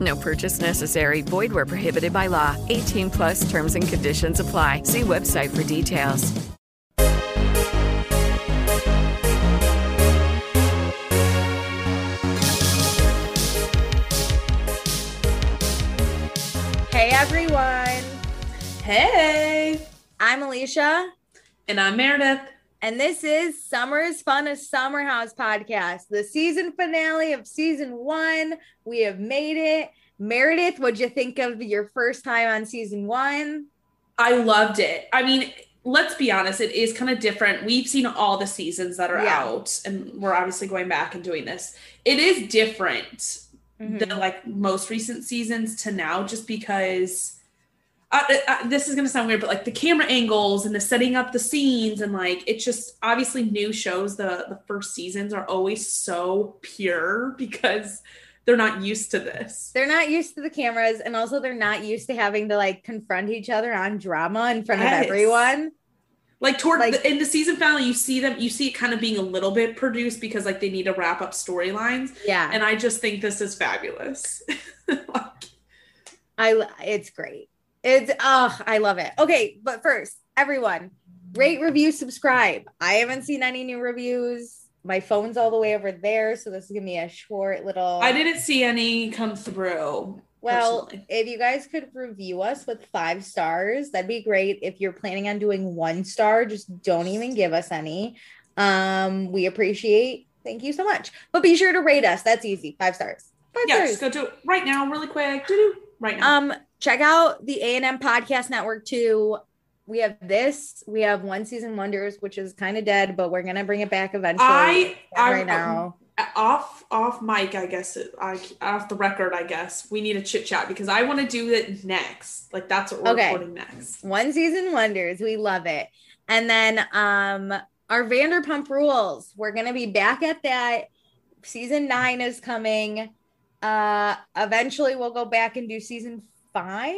No purchase necessary. Void where prohibited by law. 18 plus terms and conditions apply. See website for details. Hey everyone. Hey. I'm Alicia. And I'm Meredith. And this is Summer's Fun of Summer House podcast, the season finale of season one. We have made it. Meredith, what'd you think of your first time on season one? I loved it. I mean, let's be honest, it is kind of different. We've seen all the seasons that are Yeah. out, and we're obviously going back and doing this. It is different Mhm. than like most recent seasons to now, just because. Uh, uh, this is gonna sound weird, but like the camera angles and the setting up the scenes and like it's just obviously new shows. The the first seasons are always so pure because they're not used to this. They're not used to the cameras, and also they're not used to having to like confront each other on drama in front Yes. of everyone. like toward Like- the, in the season finale you see them you see it kind of being a little bit produced because like they need to wrap up storylines Yeah, and i just think this is fabulous Like, I it's great. It's oh, I love it. Okay, but first, everyone, rate, review, subscribe. I haven't seen any new reviews. My phone's all the way over there, so this is gonna be a short little. i didn't see any come through Well, personally. if you guys could review us with five stars, that'd be great. If you're planning on doing one star, just don't even give us any. Um, we appreciate. Thank you so much. But be sure to rate us. That's easy. Five stars. Five yeah stars. just go do it right now really quick Doo-doo. right now Um, check out the A and M Podcast Network too. We have this. We have One Season Wonders, which is kind of dead, but we're gonna bring it back eventually. I- I- right now. off off mic i guess I, off the record i guess we need a chit chat because i want to do it next like that's what we're Okay. recording next One Season Wonders. We love it. And then um our Vanderpump Rules. We're gonna be back at that. Season nine is coming. Uh eventually we'll go back and do season five,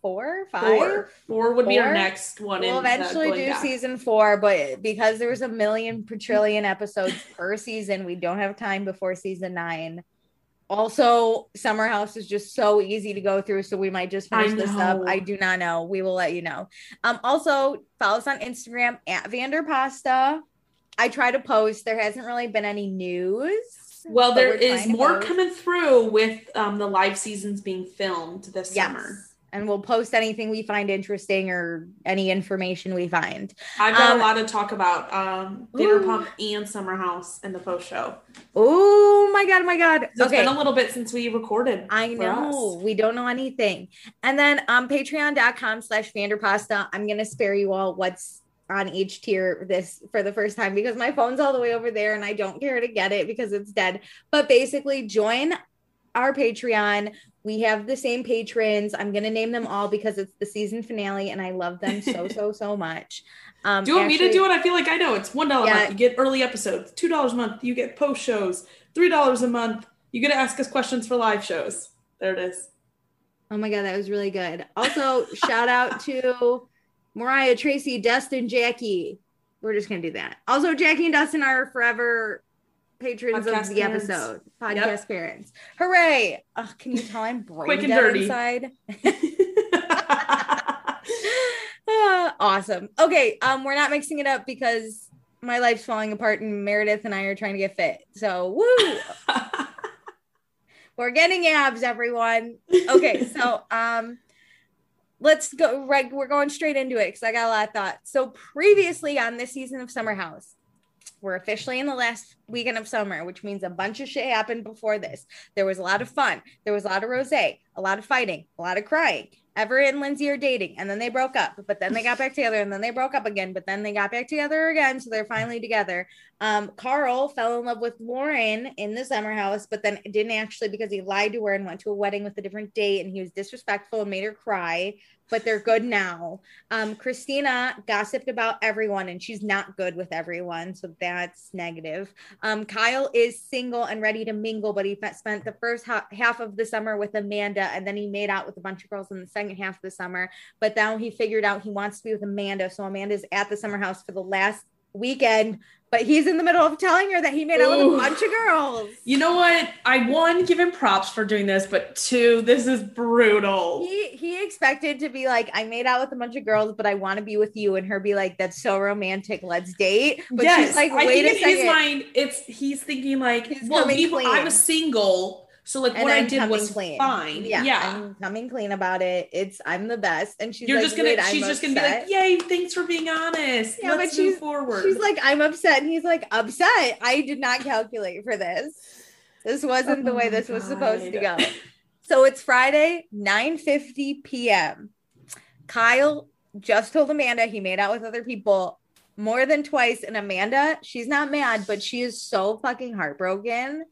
four, five. four four would be our next one We'll in, eventually do back. season four, but because there was a million quadrillion episodes per season, we don't have time before season nine. Also, Summer House is just so easy to go through, so we might just finish this up. I do not know. We will let you know. Um, also follow us on Instagram at Vanderpasta. I try to post. There hasn't really been any news. Well, there is more post. coming through with um, the live seasons being filmed this Yes. summer. And we'll post anything we find interesting or any information we find. I've got Um, a lot to talk about um, Vanderpump and Summer House in the post show. Oh my god, oh my god. It's been a little bit since we recorded. I know us. we don't know anything. And then um patreon.com slash vanderpasta. I'm gonna spare you all what's on each tier this for the first time because my phone's all the way over there and I don't care to get it because it's dead. But basically join our Patreon. We have the same patrons. I'm gonna name them all because it's the season finale and I love them so so so much. Um Do you want me to do it? I feel like I know. It's one dollar a month. You get early episodes. Two dollars a month. You get post shows. Three dollars a month. You get to ask us questions for live shows. There it is. Oh my god, that was really good. Also, shout out to Mariah, Tracy, Dustin, Jackie. We're just gonna do that. Also, Jackie and Dustin are forever patrons Podcast of the parents. episode. Podcast Yep. parents. Hooray! Oh, can you tell I'm brain Quick and dirty. inside? Ah, awesome. Okay, um, we're not mixing it up because my life's falling apart and Meredith and I are trying to get fit. So woo! We're getting abs, everyone. Okay, so um let's go right we're going straight into it because i got a lot of thoughts. So previously on this season of summer house we're officially in the last weekend of summer which means a bunch of shit happened before this. There was a lot of fun. There was a lot of rose a lot of fighting a lot of crying everett and lindsay are dating and then they broke up but then they got back together and then they broke up again but then they got back together again so they're finally together. Um, carl fell in love with lauren in the summer house but then didn't actually because he lied to her and went to a wedding with a different date and he was disrespectful and made her cry but they're good now. Um, Christina gossiped about everyone and she's not good with everyone. So that's negative. Um, Kyle is single and ready to mingle, but he spent the first ha- half of the summer with Amanda and then he made out with a bunch of girls in the second half of the summer. But now he figured out he wants to be with Amanda. So Amanda's at the summer house for the last weekend but he's in the middle of telling her that he made out with a bunch of girls. You know what? I one give him props for doing this, but two, this is brutal. He he expected to be like, I made out with a bunch of girls, but I want to be with you, and her be like, That's so romantic. Let's date. But yes, she's like, I wait think a in second. his mind, it's he's thinking like, He's well, we, I was single, so like and what I I'm did was clean. fine. Yeah, Yeah. I'm coming clean about it. It's I'm the best, and she's You're like, just gonna. She's I'm just gonna be like, "Yay! Thanks for being honest. Yeah, but Let's move she's- forward." She's like, I'm upset, and he's like, upset. I did not calculate for this. This wasn't the Oh way my this was supposed to go. So it's Friday, 9:50 p.m. Kyle just told Amanda he made out with other people more than twice, and Amanda, she's not mad, but she is so fucking heartbroken.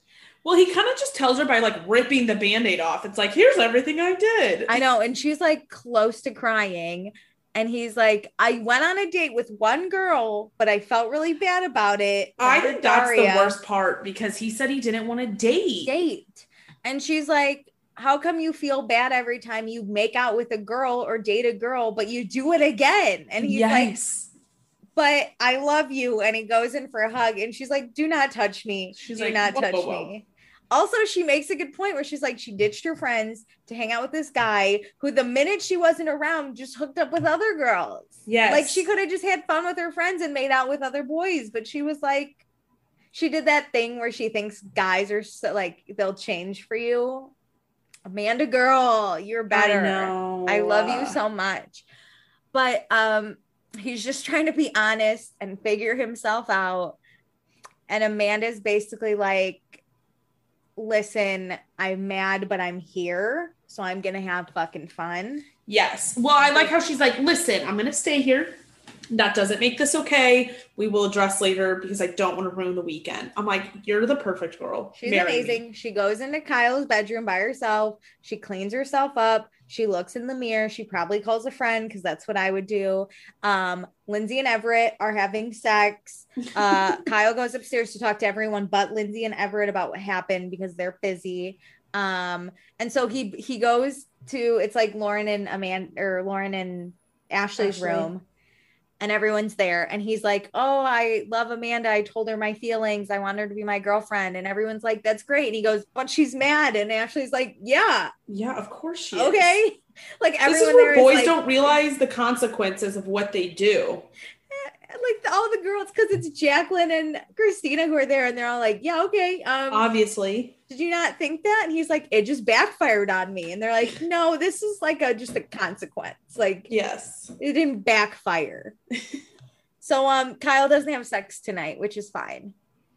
Well, he kind of just tells her by like ripping the band-aid off. It's like, here's everything I did. I know, and she's like close to crying. And he's like, I went on a date with one girl, but I felt really bad about it. I think that's Daria? the worst part because he said he didn't want to date. date. And she's like, How come you feel bad every time you make out with a girl or date a girl, but you do it again? And he's like. But I love you. And he goes in for a hug. And she's like, Do not touch me. She's do like, not "Whoa, touch whoa, whoa." me. Also, she makes a good point where she's like, she ditched her friends to hang out with this guy who, the minute she wasn't around, just hooked up with other girls. Yes. Like she could have just had fun with her friends and made out with other boys, but she was like, she did that thing where she thinks guys are so like they'll change for you. Amanda girl, you're better. I. I love you so much. But um he's just trying to be honest and figure himself out. And Amanda's basically like, listen, I'm mad, but I'm here. So I'm gonna have fucking fun. Yes. Well, I like how she's like, listen, I'm going to stay here. That doesn't make this okay. We will address later because I don't want to ruin the weekend. I'm like, you're the perfect girl. She's Marry me." amazing. She goes into Kyle's bedroom by herself. She cleans herself up. She looks in the mirror. She probably calls a friend because that's what I would do. Um, Lindsay and Everett are having sex. Uh, Kyle goes upstairs to talk to everyone but Lindsay and Everett about what happened because they're busy. Um, and so he he goes to it's like Lauren and Amanda or Lauren and Ashley's Ashley. room and everyone's there and he's like oh i love amanda i told her my feelings i want her to be my girlfriend and everyone's like that's great and he goes but she's mad and ashley's like yeah Yeah, of course she is. like This everyone is where there is boys like, don't realize the consequences of what they do. like all the girls because it's jacqueline and christina who are there and they're all like yeah okay um Obviously. did you not think that and he's like it just backfired on me and they're like no this is like a just a consequence like Yes. it didn't backfire. so um Kyle doesn't have sex tonight, which is fine.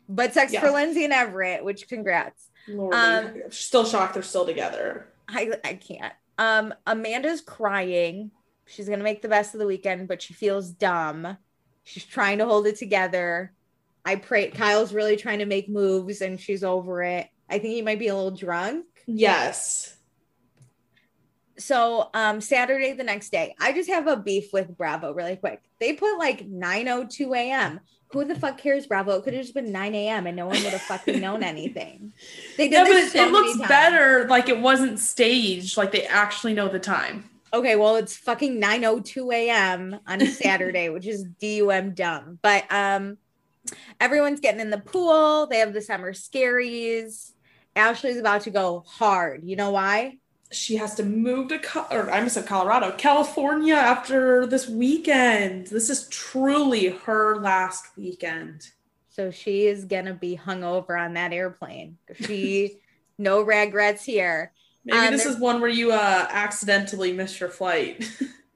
But sex Yeah. for Lindsay and Everett, which congrats. Lordy. Um, still shocked they're still together. I I can't. Um Amanda's crying. She's gonna make the best of the weekend, but she feels dumb. She's trying to hold it together. I pray Kyle's really trying to make moves and she's over it. I think he might be a little drunk. Yes. so um saturday the next day i just have a beef with bravo really quick they put like 902 a.m who the fuck cares bravo? It could have just been 9 a.m and no one would have fucking known anything. They did Yeah, but so it looks times. better like it wasn't staged, like they actually know the time. okay well it's fucking 902 a.m on a saturday which is dum dumb. But um everyone's getting in the pool. They have the summer scaries. Ashley's about to go hard. You know why She has to move to, Co- or I almost said Colorado, California after this weekend. This is truly her last weekend. So she is gonna be hung over on that airplane. She no regrets here. Maybe Um, this there- is one where you uh accidentally miss your flight.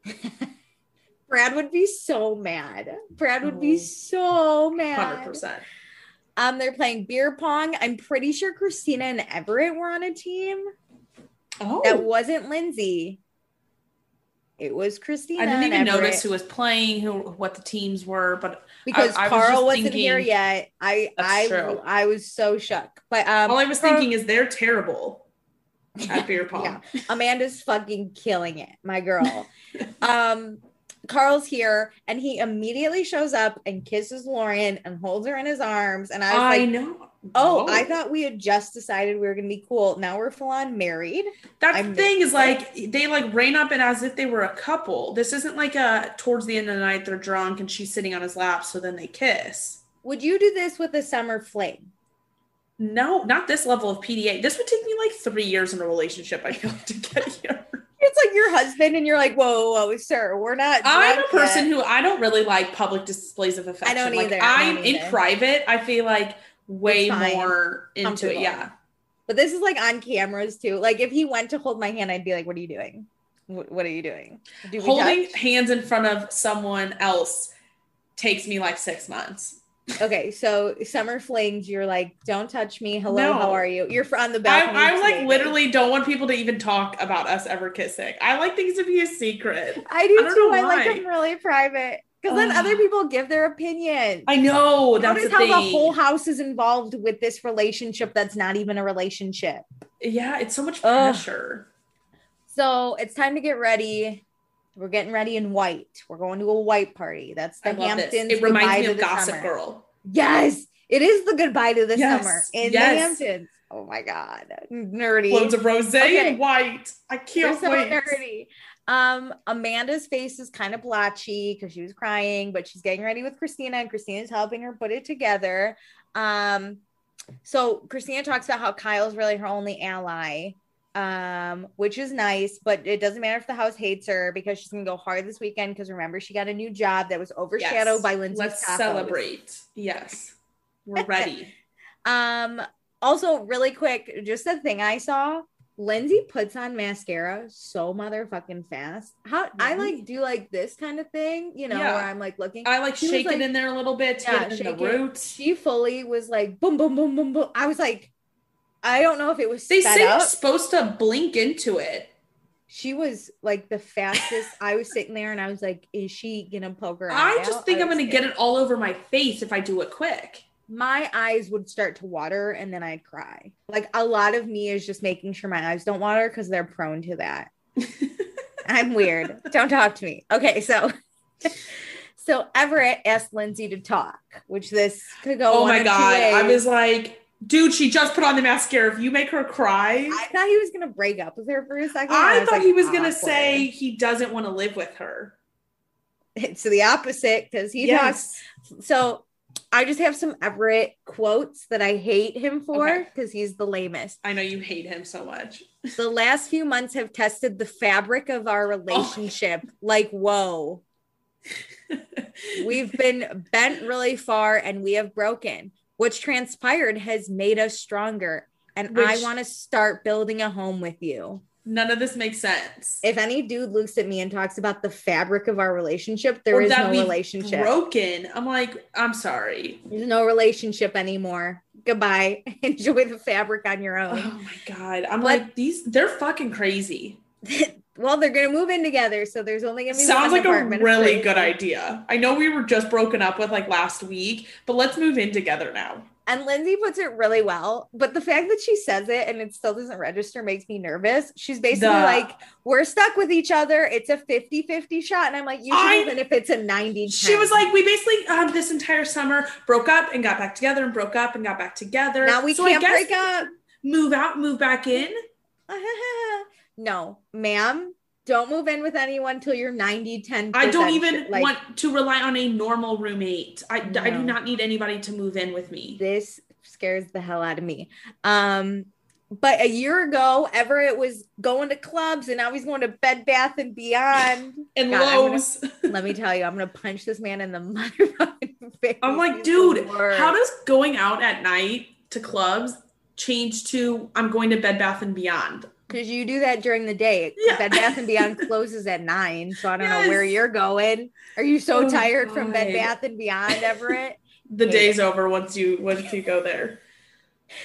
Brad would be so mad. Brad would be Oh. so mad. Hundred percent. Um, they're playing beer pong. I'm pretty sure Christina and Everett were on a team. Oh, That wasn't Lindsay. It was Christina. I didn't even notice who was playing, who what the teams were, but because I was Carl just wasn't here yet. I I true. I was so shook. But um, all I was Carl- thinking is they're terrible at beer pong. Yeah. Amanda's fucking killing it, my girl. um, Carl's here, and he immediately shows up and kisses Lauren and holds her in his arms. And I was I like, know. "Oh, Whoa. I thought we had just decided we were gonna be cool. Now we're full on married." That's I'm- the thing is like they like ran up and as if they were a couple. This isn't like a towards the end of the night they're drunk and she's sitting on his lap, so then they kiss. Would you do this with a summer fling? No, not this level of PDA. This would take me like three years in a relationship. I feel like to get here. It's like your husband, and you're like, "Whoa, whoa, whoa sir, we're not." I'm a person yet." who I don't really like public displays of affection. I don't Like, either. I I'm don't in private. I feel like way more into it. Yeah. But this is like on cameras too. Like if he went to hold my hand, I'd be like, "What are you doing? What, are you doing?" Do we Holding touch? hands in front of someone else takes me like six months. Okay, so summer flings, you're like, "Don't touch me. Hello, No. how are you?" You're on the I, balcony. I like today. literally don't want people to even talk about us ever kissing. I like things to be a secret. I do I don't too. know I like them really private because then other ah. people give their opinion. I know that's Notice the how thing. the whole house is involved with this relationship that's not even a relationship. yeah, it's so much Ugh. pressure. So it's time to get ready. We're getting ready in white. We're going to a white party. That's the I Hamptons. It reminds me of Gossip summer. Girl. Yes, it is the goodbye to the Yes, summer in yes. the Hamptons. Oh my god, nerdy. Loads of rosé Okay. and white. I They're can't so wait. nerdy. Um, Amanda's face is kind of blotchy because she was crying, but she's getting ready with Christina, and Christina's helping her put it together. Um, so Christina talks about how Kyle's really her only ally, um, which is nice, but it doesn't matter if the house hates her because she's gonna go hard this weekend. Because remember, she got a new job that was overshadowed Yes. by Lindsay's Let's tacos. celebrate. Yes. We're ready. Um, also, really quick, just a thing I saw. Lindsay puts on mascara so motherfucking fast. How I like do like this kind of thing, you know, Yeah. where I'm like looking. I like She was shake like- in there a little bit to Yeah, get in the roots. She fully was like boom, boom, boom, boom, boom. I was like, I don't know if it was They say up. it's supposed to blink into it. She was like the fastest. I was sitting there and I was like, is she gonna poke her I just out? think I'm gonna get it all over my face if I do it quick. My eyes would start to water and then I'd cry. Like a lot of me is just making sure my eyes don't water because they're prone to that. I'm weird. Don't talk to me. Okay, so so Everett asked Lindsay to talk, which this could go. Oh my god. I was like, dude, she just put on the mascara. If you make her cry. I thought he was gonna break up with her for a second. I, was thought like, he was gonna say he doesn't want to live with her. it's the opposite because he talks so I just have some Everett quotes that I hate him for Okay. because he's the lamest. I know you hate him so much. The last few months have tested the fabric of our oh relationship. Like, whoa, we've been bent really far and we have broken. What's transpired has made us stronger. And I want to start building a home with you. None of this makes sense. If any dude looks at me and talks about the fabric of our relationship, there Or is no relationship. Broken. I'm like, I'm sorry. There's no relationship anymore. Goodbye. Enjoy the fabric on your own. Oh my god. I'm But- like, these they're fucking crazy. well, they're gonna move in together, so there's only gonna be Sounds like a really good idea. I know we were just broken up with like last week, but let's move in together now. And Lindsay puts it really well, but the fact that she says it and it still doesn't register makes me nervous. She's basically like, We're stuck with each other. It's a 50 50 shot. And I'm like, even if it's a 90 She was like, we basically um, this entire summer broke up and got back together and broke up and got back together. Now we So can't break up. Move out, move back in. no, ma'am, don't move in with anyone till you're 90 10. I don't even like, want to rely on a normal roommate. I, I do not need anybody to move in with me. this scares the hell out of me. Um, but a year ago, Everett was going to clubs and now he's going to Bed Bath and Beyond. And God, I'm gonna- Lowe's. Let me tell you, I'm gonna punch this man in the motherfucking face. I'm like, dude, how does going out at night to clubs change to I'm going to Bed Bath and Beyond? Because you do that during the day. Yeah. Bed Bath and Beyond closes at nine, so I don't know where you're going. Are you so Oh, tired from Bed Bath and Beyond, Everett? The day's over once you once you go there.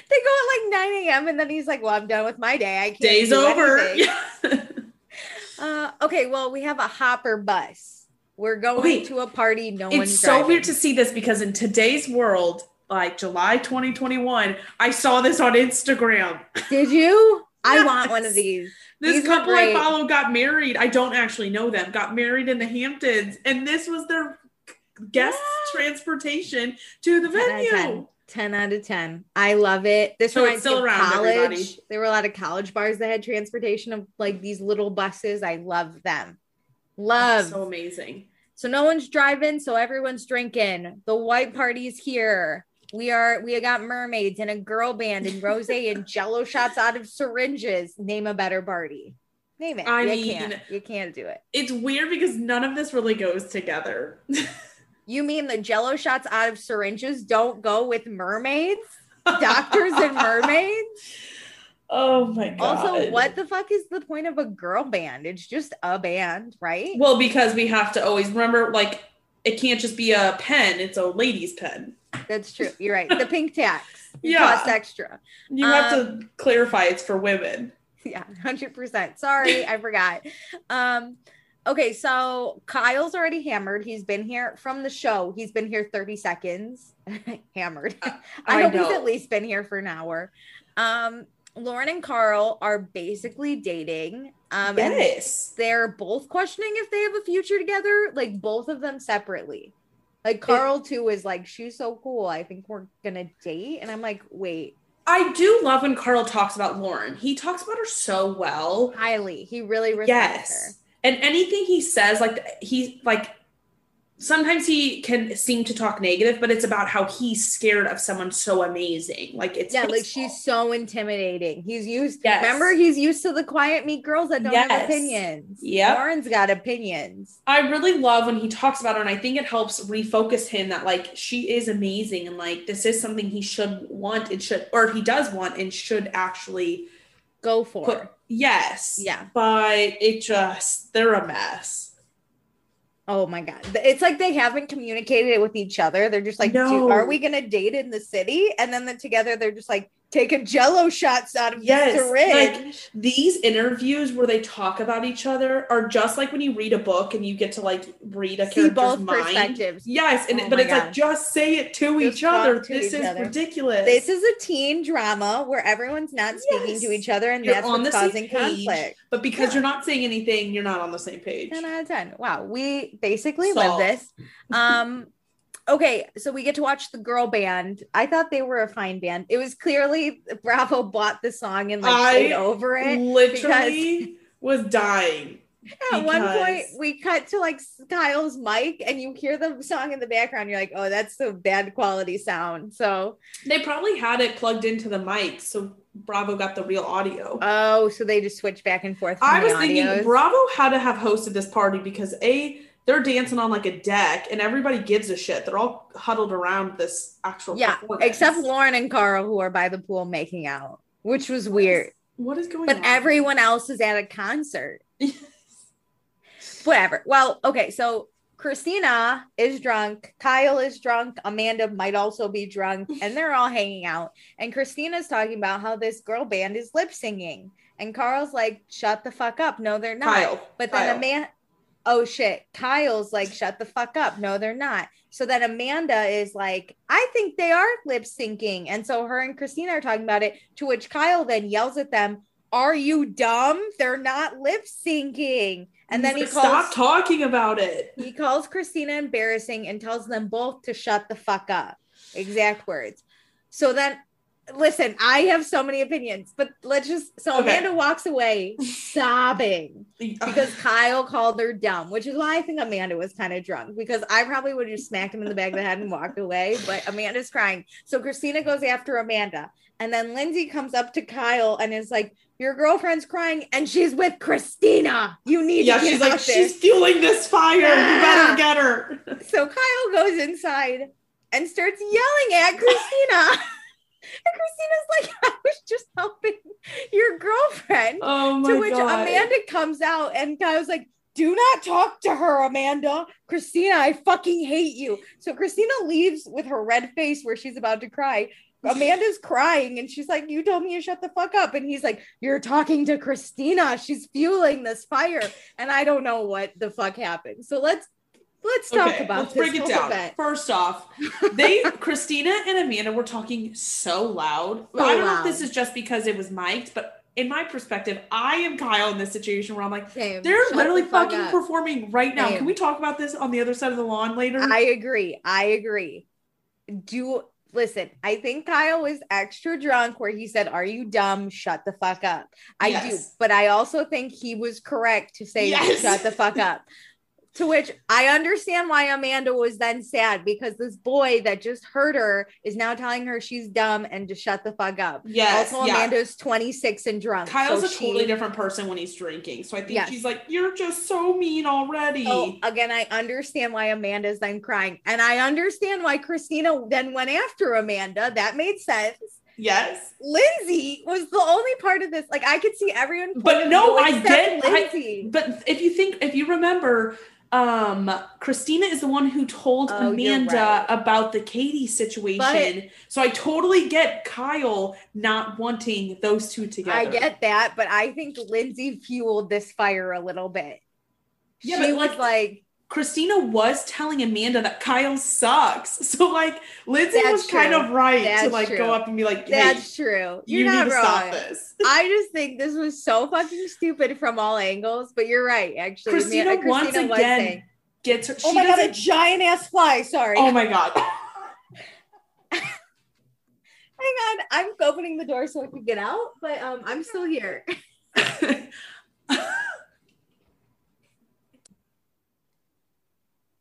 they go at like 9 a.m. and then he's like, Well, I'm done with my day. I can't. Day's over. Yeah. Uh, okay, well, we have a hopper bus. We're going Okay. to a party. No one's it's so driving. weird to see this because in today's world, like July 2021, I saw this on Instagram. Did you? I want one of these. This These couple I follow got married. I don't actually know them. Got married in the Hamptons, and this was their guest transportation to the 10 out 10. venue. 10 out of 10. I love it. This So reminds me of college. everybody. There were a lot of college bars that had transportation of like these little buses. I love them. Love. So amazing. So no one's driving, so everyone's drinking. The white party's here. We are we got mermaids and a girl band and rose and jello shots out of syringes. Name a better party. Name it. I you mean- can't. You can't do it. It's weird because none of this really goes together. You mean the jello shots out of syringes don't go with mermaids? Doctors and mermaids? oh my god. Also, what the fuck is the point of a girl band? It's just a band, right? Well, because we have to always remember, like, it can't just be a pen; it's a lady's pen. That's true. You're right. The pink tax. Yeah. costs extra. You have Um, to clarify it's for women. Yeah, hundred percent. Sorry, I forgot. Um, okay, so Kyle's already hammered. He's been here from the show. He's been here 30 seconds. hammered. I, I hope he's at least been here for an hour. Um, Lauren and Carl are basically dating. Um, Yes. they're both questioning if they have a future together, like both of them separately. Like Carl too is like, she's so cool. I think we're gonna date. And I'm like, wait, I do love when Carl talks about Lauren. He talks about her so well. highly. He really respects her. Yes. And anything he says, like he like sometimes he can seem to talk negative, but it's about how he's scared of someone so amazing. Like it's Yeah, like fault. she's so intimidating. He's used. Yes. Remember, he's used to the quiet, meek girls that don't have opinions. Yeah, Lauren's got opinions. I really love when he talks about her, and I think it helps refocus him that like she is amazing and like this is something he should want and should or he does want and should actually Go for. put yes. Yeah. But it just they're a mess. Oh my god, it's like they haven't communicated it with each other. They're just like, No. Are we gonna date in the city? And then the, together, they're just like taking Jello shots out of Yes, the syringe. like these interviews where they talk about each other are just like when you read a book and you get to like read a See character's mind. Yes, and Oh but it's God. like just say it to Just each other. to This each is other. ridiculous. This is a teen drama where everyone's not speaking Yes. to each other, and You're that's what's causing conflict. but because Yeah. you're not saying anything, you're not on the same page. 10 out of 10. Wow. We basically live this. Um, okay. So we get to watch the girl band. I thought they were a fine band. It was clearly Bravo bought the song and like I played over it. Literally was dying. At one point, we cut to like Kyle's mic and you hear the song in the background. You're like, oh, that's the bad quality sound. So, They probably had it plugged into the mic, so Bravo got the real audio. oh, so they just switched back and forth. I was the thinking. Bravo had to have hosted this party because a they're dancing on like a deck and everybody gives a shit. They're all huddled around this actual yeah, except Lauren and Carl, who are by the pool making out, which was weird. What is going but on? But everyone else is at a concert. Whatever. Well, okay, so Christina is drunk, Kyle is drunk, Amanda might also be drunk, and they're all hanging out. And Christina's talking about how this girl band is lip singing. And Carl's like, shut the fuck up. No, they're not. Kyle. But then Kyle. Amanda, oh shit, Kyle's like, shut the fuck up. No, they're not. So then Amanda is like, I think they are lip syncing. And so her and Christina are talking about it, to which Kyle then yells at them, Are you dumb? They're not lip syncing. And then he calls stop talking about it. he calls Christina embarrassing and tells them both to shut the fuck up. Exact words. So then listen, I have so many opinions, but let's just so Okay. Amanda walks away sobbing because Kyle called her dumb, which is why I think Amanda was kind of drunk because I probably would have just smacked him in the back of the head and walked away. But Amanda's crying. So Christina goes after Amanda. And then Lindsay comes up to Kyle and is like, Your girlfriend's crying and she's with Christina. You need yeah, to get she's like, there." she's fueling this fire. Yeah. You better get her. So Kyle goes inside and starts yelling at Christina. And Christina's like, I was just helping your girlfriend. Oh my to which god. Amanda comes out and I was like, do not talk to her, Amanda. Christina, I fucking hate you. So Christina leaves with her red face where she's about to cry. Amanda's crying and she's like, You told me to shut the fuck up. And he's like, You're talking to Christina. She's fueling this fire. And I don't know what the fuck happened. So let's let's talk Okay, about let's break it down. First off, they Christina and Amanda were talking so loud. So I don't know if this is just because it was mic'd, but in my perspective, I am Kyle in this situation where I'm like, Same. they're Shut literally the fuck fucking up. performing right now. Same. Can we talk about this on the other side of the lawn later? I agree. I agree. Do listen, I think Kyle was extra drunk where he said, Are you dumb? Shut the fuck up. I do. But I also think he was correct to say, Yes. Shut the fuck up. To which I understand why Amanda was then sad because this boy that just heard her is now telling her she's dumb and to shut the fuck up. yes. also, yeah. Amanda's 26 and drunk. Kyle's so a she- totally different person when he's drinking. So I think Yes. she's like, You're just so mean already. So again, I understand why Amanda's then crying. And I understand why Christina then went after Amanda. That made sense. yes. Lindsay was the only part of this. Like I could see everyone. But no, I get- I- Lindsay. But if you think, if you remember, um, Christina is the one who told Oh, Amanda right. about the Katie situation. so I totally get Kyle not wanting those two together. I get that, but I think Lindsay fueled this fire a little bit. Yeah, she but, was like, like, Christina was telling Amanda that Kyle sucks. So like Lindsay That's was kind of right to like true. go up and be like, hey, "That's true. you You're need not to wrong." stop this. I just think this was so fucking stupid from all angles. But you're right, actually. Christina Amanda- once was again saying- Gets her. Oh she my god, a giant ass fly. Sorry. oh my god. Hang on, I'm opening the door so I can get out, but um, I'm still here.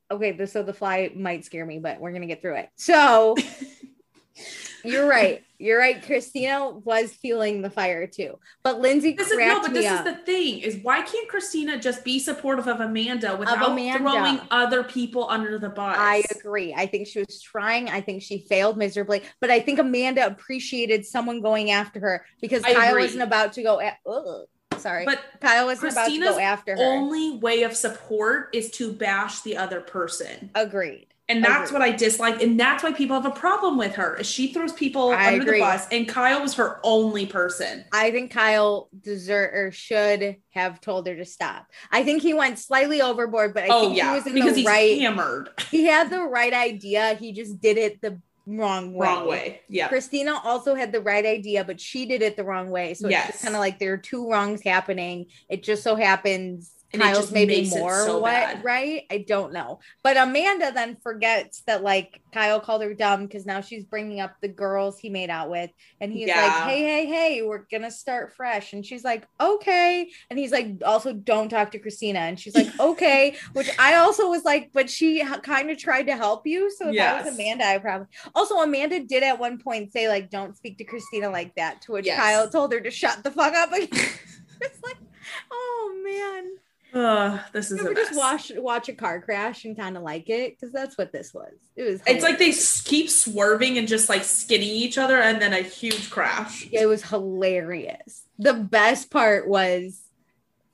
Okay, the, so the fly might scare me, but we're gonna get through it. So you're right. You're right. Christina was feeling the fire too, but Lindsay This is no, but this up. is the thing: is why can't Christina just be supportive of Amanda without Amanda. throwing other people under the bus? I agree. I think she was trying. I think she failed miserably, but I think Amanda appreciated someone going after her because I Kyle agree. wasn't about to go. At, ugh, sorry, But Kyle wasn't about to go after her. only way of support is to bash the other person. Agreed. And that's Agreed. what I dislike. And that's why people have a problem with her. Is she throws people I under agree. the bus. And Kyle was her only person. I think Kyle deserve or should have told her to stop. I think he went slightly overboard, but I oh think yeah. he was in because the he's right. hammered. He had the right idea. He just did it the wrong way. Wrong way. Yeah. Christina also had the right idea, but she did it the wrong way. So it's Yes. just kind of like there are two wrongs happening. It just so happens And Kyle's just maybe more so what bad. right? I don't know. But Amanda then forgets that like Kyle called her dumb because now she's bringing up the girls he made out with, and he's like, "Hey, hey, hey, we're gonna start fresh," and she's like, "Okay," and he's like, "Also, don't talk to Christina," and she's like, "Okay," which I also was like, "But she kind of tried to help you." So if that was Amanda, I probably also Amanda did at one point say like, "Don't speak to Christina like that," to which Yes. Kyle told her to shut the fuck up. it's like, oh man. Ugh, this is You a ever just watch watch a car crash and kind of like it? Because that's what this was. It was. It's like they keep swerving and just like skinning each other and then a huge crash. It was hilarious. The best part was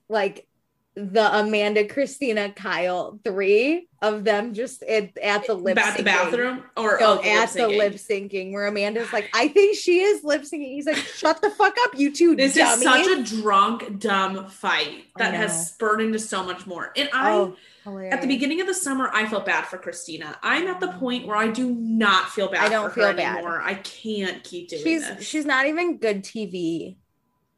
like the Amanda, Christina, Kyle three of them just at, at the lip oh, At the bathroom or No, oh, at the lip syncing, where Amanda's like, I think she is lip syncing. He's like, shut the fuck up, you two This dummies. is such a drunk, dumb fight that has spurred into so much more. And I, oh, at the beginning of the summer, I felt bad for Christina. I'm at the point where I do not feel bad. I don't for her feel bad. anymore. I can't keep doing she's this. she's not even good TV.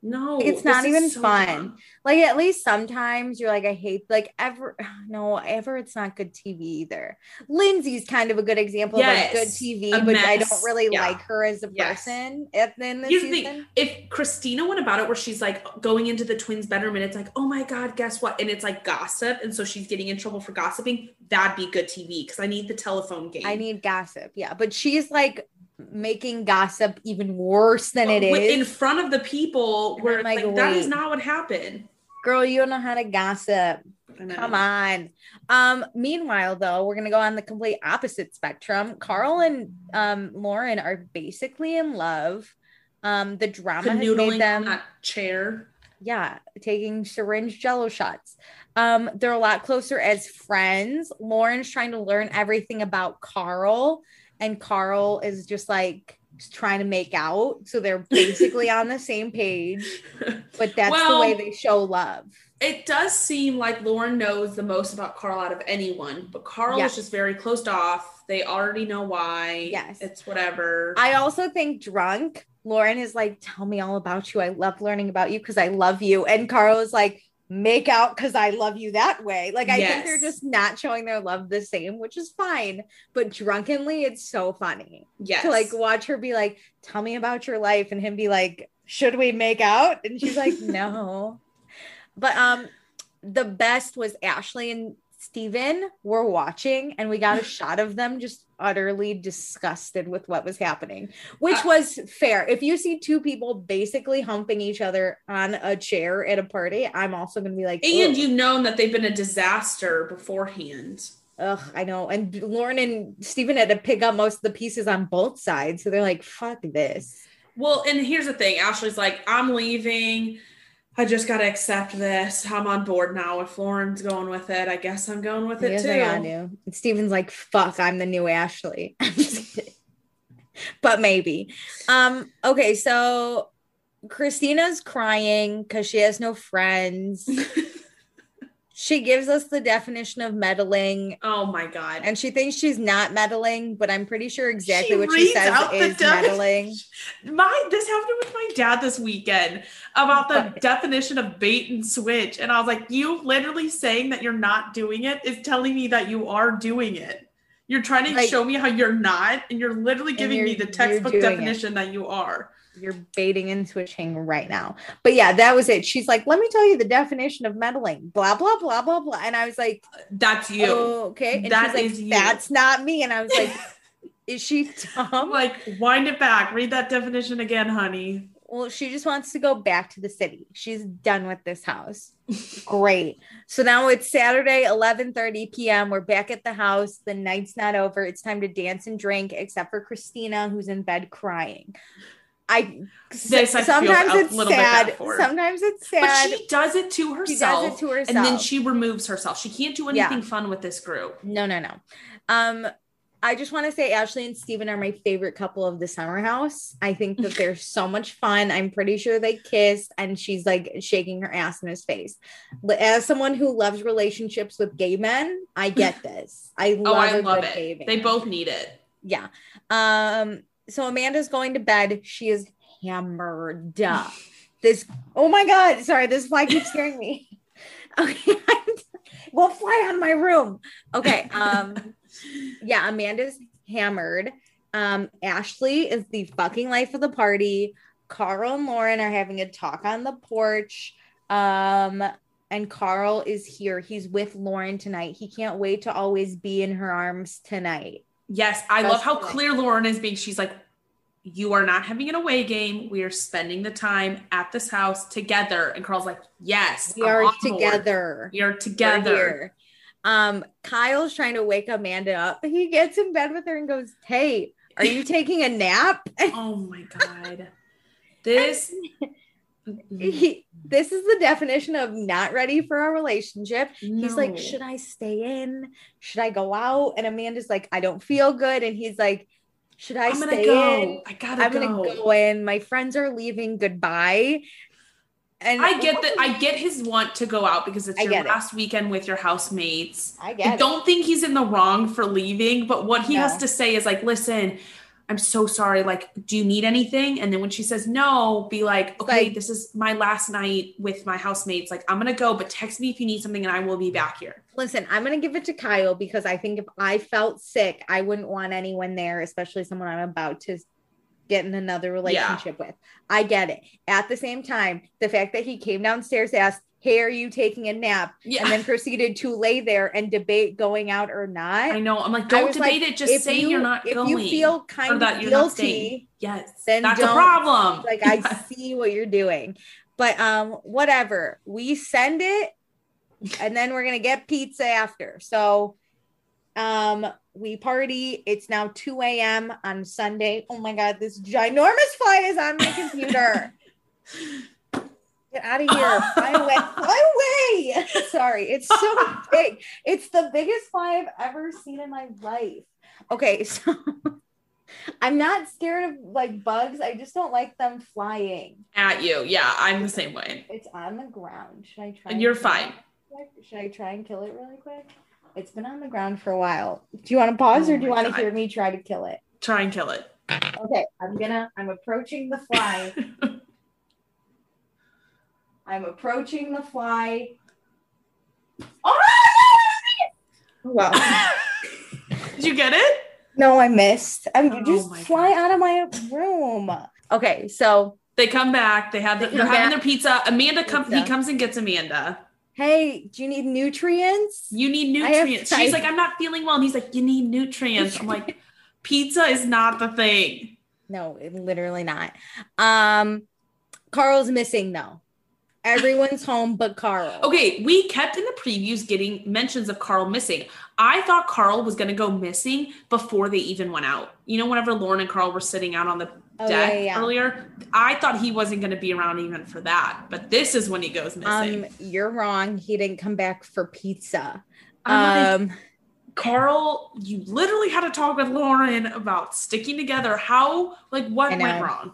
No, it's not even so fun. dumb. Like at least sometimes you're like, I hate like ever no, ever it's not good TV either. Lindsay's kind of a good example of like good TV, but I don't really Yeah. like her as a Yes. person at the end of the the season. thing: if Christina went about it where she's like going into the twins' bedroom and it's like, oh my god, guess what? And it's like gossip, and so she's getting in trouble for gossiping. That'd be good TV because I need the telephone game. I need gossip, yeah. But she's like making gossip even worse than it is in front of the people And where like, like, that is not what happened. Girl, you don't know how to gossip. Come on. Um, meanwhile, though, we're gonna go on the complete opposite spectrum. Carl and um Lauren are basically in love. Um, the drama has made them on that chair. yeah, taking syringe jello shots. Um, they're a lot closer as friends. Lauren's trying to learn everything about Carl, and Carl is just like trying to make out. So they're basically on the same page, but that's Well- the way they show love. It does seem like Lauren knows the most about Carl out of anyone, but Carl Yeah. is just very closed off. They already know why. Yes. It's whatever. I also think drunk, Lauren is like, Tell me all about you. I love learning about you because I love you. And Carl is like, Make out because I love you that way. Like, I think they're just not showing their love the same, which is fine. But drunkenly, it's so funny. yes. to like watch her be like, "Tell me about your life," and him be like, "Should we make out?" And she's like, "No." But um, the best was Ashley and Stephen were watching, and we got a shot of them just utterly disgusted with what was happening, which Uh, was fair. If you see two people basically humping each other on a chair at a party, I'm also gonna be like, and you've known that they've been a disaster beforehand. Ugh, I know. And Lauren and Stephen had to pick up most of the pieces on both sides. So they're like, fuck this. Well, and here's the thing Ashley's like, I'm leaving. I just got to accept this. I'm on board now. If Lauren's going with it, I guess I'm going with it Yes, too. I. And Stephen's like, fuck, I'm the new Ashley. I'm just kidding. but maybe. Um, okay, so Christina's crying because she has no friends. she gives us the definition of meddling. Oh my God. And she thinks she's not meddling, but I'm pretty sure exactly She what she says is meddling. My this happened with my dad this weekend about the definition of bait and switch, and I was like, "You literally saying that you're not doing it is telling me that you are doing it. You're trying to Like- show me how you're not, and you're literally giving me you're- the textbook doing it. definition that you are." You're baiting and switching right now. But yeah, that was it. She's like, let me tell you the definition of meddling, blah, blah, blah, blah, blah. And I was like, That's you. oh, okay. And That she's like, you. that's not me. And I was like, is she dumb? like, wind it back. Read that definition again, honey. well, she just wants to go back to the city. She's done with this house. Great. So now it's Saturday, 11:30 p.m. We're back at the house. The night's not over. It's time to dance and drink, except for Christina, who's in bed crying. I This I sometimes a it's little bit bad sad. Sometimes it's But sad. she does it to She herself. does it to herself. And then she removes herself. She can't do Yeah. anything fun with this group. No, no, no. Um, I just want to say Ashley and Stephen are my favorite couple of the summer house. I think that they're so much fun. I'm pretty sure they kissed and she's like shaking her ass in his face. But As someone who loves relationships with gay men, I get this. I love Oh, I love it. They both need it. yeah. Um, so Amanda's going to bed. She is hammered. this oh my god, sorry, this fly keeps scaring me. Okay. will fly on my room. Okay. Um yeah, Amanda's hammered. Um, Ashley is the fucking life of the party. Carl and Lauren are having a talk on the porch. Um, and Carl is here. He's with Lauren tonight. He can't wait to always be in her arms tonight. Yes, I That's love how correct. clear Lauren is being. She's like, You are not having an away game. We are spending the time at this house together. And Carl's like, Yes, We I'm are board. together. We are together. Um, Kyle's trying to wake Amanda up. He gets in bed with her and goes, Hey, are you taking a nap? Oh my God. This. Mm-hmm. he, this is the definition of not ready for a relationship. He's like, Should I stay in? Should I go out? And Amanda's like, I don't feel good. And he's like, Should I I'm stay go. in? I gotta I'm go. gonna go in. My friends are leaving. Goodbye. And I get that. I get his want to go out because it's your get it. last weekend with your housemates. I I get it. don't think he's in the wrong for leaving, but what he has to say is like, listen, I'm so sorry. Like, do you need anything? And then when she says no, be like, okay, Like- this is my last night with my housemates. Like, I'm gonna go, but text me if you need something and I will be back here. Listen, I'm gonna give it to Kyle because I think if I felt sick, I wouldn't want anyone there, especially someone I'm about to get in another relationship with. I get it. At the same time, the fact that he came downstairs, asked, Hey, are you taking a nap? Yeah. And then proceeded to lay there and debate going out or not. I know. I'm like, don't debate like, it. Just say you- are not if going. you feel kind of that you're not staying. guilty, Yes. then that's a don't- problem. like I Yes. see what you're doing. But um, whatever. We send it and then we're gonna get pizza after. So um we party. It's now 2 a.m. on Sunday. Oh my god, this ginormous fly is on my computer. Get out of here. Fly away. Fly away. Sorry, it's so big. It's the biggest fly I've ever seen in my life. Okay, so I'm not scared of like bugs. I just don't like them flying. At you. Yeah, I'm the same way. It's on the ground. Should I try? And you're fine. Should I try and kill it really quick? It's been on the ground for a while. Do you want to pause Oh or do you want to hear me try to kill it? Try and kill it. Okay, I'm gonna. I'm approaching the fly. I'm approaching the fly. Oh! Well, Did you get it? no, I missed. I'm Oh just my fly out of my room. Okay, so They come back. They have. The, They they're come having their pizza. Amanda comes. He comes and gets Amanda. hey, do you need nutrients? You need nutrients. She's like, I'm not feeling well, and he's like, you need nutrients. I'm like, pizza is not the thing. No, literally not. Um, Carl's missing though. Everyone's home but Carl. Okay, we kept in the previews getting mentions of Carl missing. I thought Carl was going to go missing before they even went out. You know, whenever Lauren and Carl were sitting out on the Oh, deck yeah, yeah. earlier, I thought he wasn't going to be around even for that. But this is when he goes missing. Um, you're wrong. He didn't come back for pizza. Um, Carl, you literally had to talk with Lauren about sticking together. How, like, what went wrong?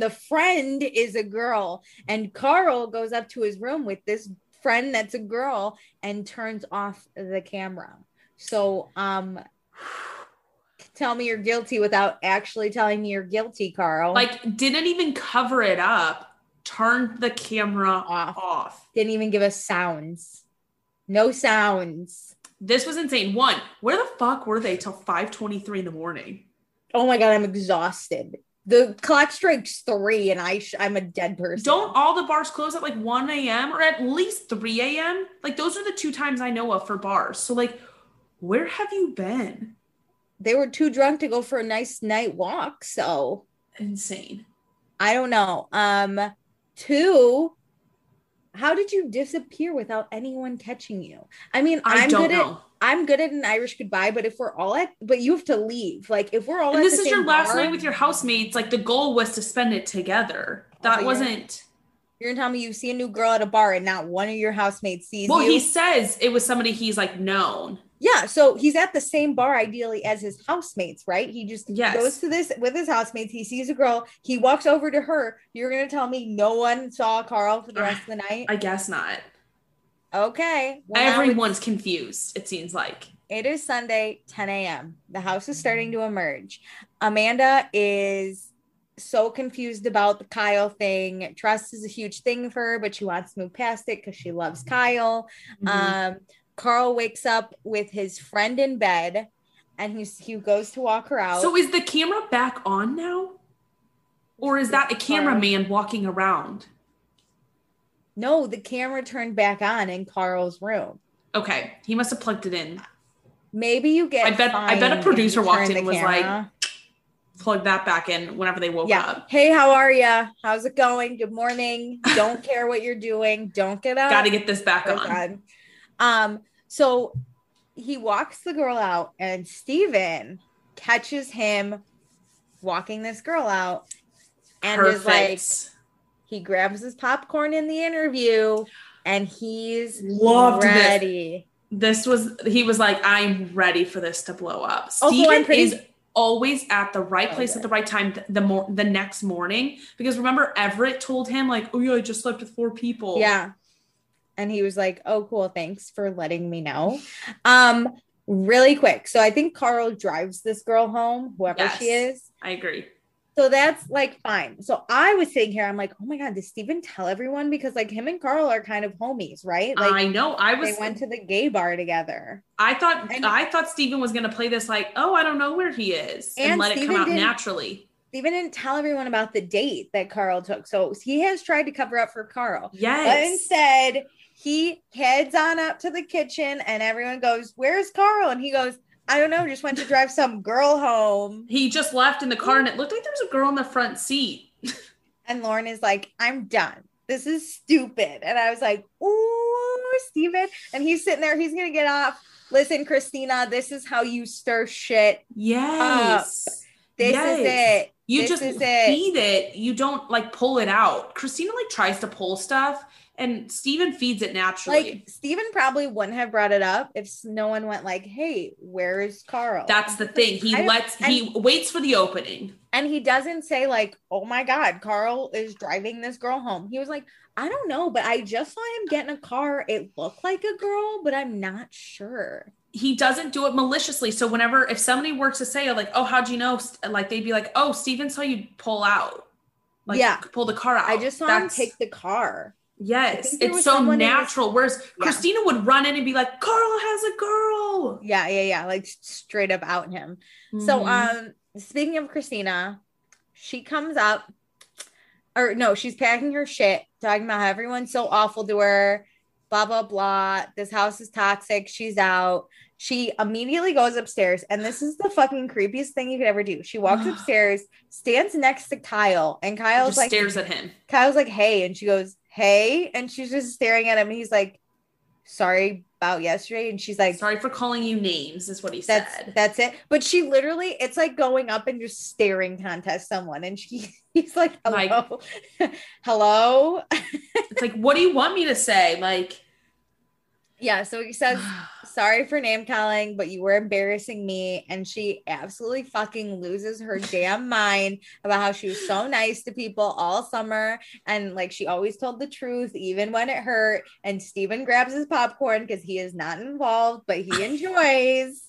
the friend is a girl. And Carl goes up to his room with this friend that's a girl and turns off the camera. So, um, tell me you're guilty without actually telling me you're guilty, Carl. Like, didn't even cover it up, turned the camera Off. off. didn't even give us sounds. No sounds. This was insane. One, where the fuck were they till 5:23 in the morning? Oh my god, I'm exhausted. The clock strikes three, and I sh- I'm a dead person. Don't all the bars close at like 1 a.m. or at least 3 a.m.? Like those are the two times I know of for bars. So like, where have you been? they were too drunk to go for a nice night walk. So Insane. I don't know. Um, two, how did you disappear without anyone catching you? I mean, I am don't good know. at I'm good at an Irish goodbye, but if we're all at, but you have to leave. Like if we're all And at this is your last bar- night with your housemates. Like the goal was to spend it together. Oh, that you're- wasn't. You're gonna tell me you see a new girl at a bar and not one of your housemates sees Well, you. he says it was somebody he's like known. Yeah, so he's at the same bar ideally as his housemates, right? He just Yes. goes to this with his housemates. He sees a girl. He walks over to her. You're gonna tell me no one saw Carl for the rest of the night? I guess not. Okay. well, Everyone's confused. It seems like. It is Sunday, 10 a.m. The house is starting to emerge. Amanda is so confused about the Kyle thing. Trust is a huge thing for her, but she wants to move past it because she loves Kyle. Mhm. Um, Carl wakes up with his friend in bed and he's, he goes to walk her out. So is the camera back on now? Or is that a cameraman walking around? no, the camera turned back on in Carl's room. Okay, he must have plugged it in. Maybe you get. I bet- I bet a producer walked in and was like. Plug that back in whenever they woke yeah. up. Hey, how are you? How's it going? Good morning. Don't care what you're doing. Don't get up. Got to get this back Oh, on. Um, So he walks the girl out, and Stephen catches him walking this girl out and is like, he grabs his popcorn in the interview and he's Loved this. ready. This was he was like, I'm ready for this to blow up. Oh, also, I'm Stephen pretty- is always at the right oh, place at the right time th- the more the next morning because remember Everett told him like, oh yeah, I just slept with four people. Yeah. And he was like, "Oh, cool. Thanks for letting me know." Um, really quick. So I think Carl drives this girl home, whoever she is. I agree. So that's like fine. So I was sitting here, I'm like, oh my god, does Stephen tell everyone? Because like him and Carl are kind of homies, right? Like I know. I was they went to the gay bar together. I thought I thought Stephen was gonna play this like, oh, I don't know where he is, and, And let it come out naturally. Stephen didn't tell everyone about the date that Carl took. So he has tried to cover up for Carl. But Yes. instead, he heads on up to the kitchen and everyone goes, Where's Carl? And he goes, I don't know, just went to drive some girl home. He just left in the car and it looked like there was a girl in the front seat. And Lauren is like, I'm done. This is stupid. And I was like, Ooh, Stephen. And he's sitting there, he's gonna get off. Listen, Christina, this is how you stir shit. Yes. up. This Yes. is it. You This just is it. feed it. You don't like pull it out. Christina like tries to pull stuff and Stephen feeds it naturally. Like Stephen probably wouldn't have brought it up if no one went like, "Hey, where is Carl?" That's the thing. He I- lets he waits for the opening. and he doesn't say like, "Oh my God, Carl is driving this girl home." He was like, "I don't know, but I just saw him get in a car. It looked like a girl, but I'm not sure." He doesn't do it maliciously. So whenever if somebody were to say like, "Oh, how'd you know?" Like they'd be like, "Oh, Stephen saw you pull out." Like Yeah. pull the car out. I just saw That's- him take the car. Yes, it's so someone in his- natural. Whereas Yeah. Christina would run in and be like, "Carl has a girl." Yeah, yeah, yeah, like straight up out him. So, Mhm. um, speaking of Christina, she comes up, or no, she's packing her shit, talking about how everyone's so awful to her, blah blah blah. This house is toxic. She's out. She immediately goes upstairs, and this is the fucking creepiest thing you could ever do. She walks upstairs, stands next to Kyle, and Kyle's just like stares at him. Kyle's like, "Hey," and she goes, "Hey," and she's just staring at him. He's like, "Sorry about yesterday," and she's like, "Sorry for calling you names," is what he that's, said. That's it. But she literally, it's like going up and just staring contest someone, and she he's like, "Hello, hello." It's like, what do you want me to say? Like, yeah. So he says, "Sorry for name calling, but you were embarrassing me," and she absolutely fucking loses her damn mind about how she was so nice to people all summer, and like she always told the truth even when it hurt. And Stephen grabs his popcorn because he is not involved, but he enjoys.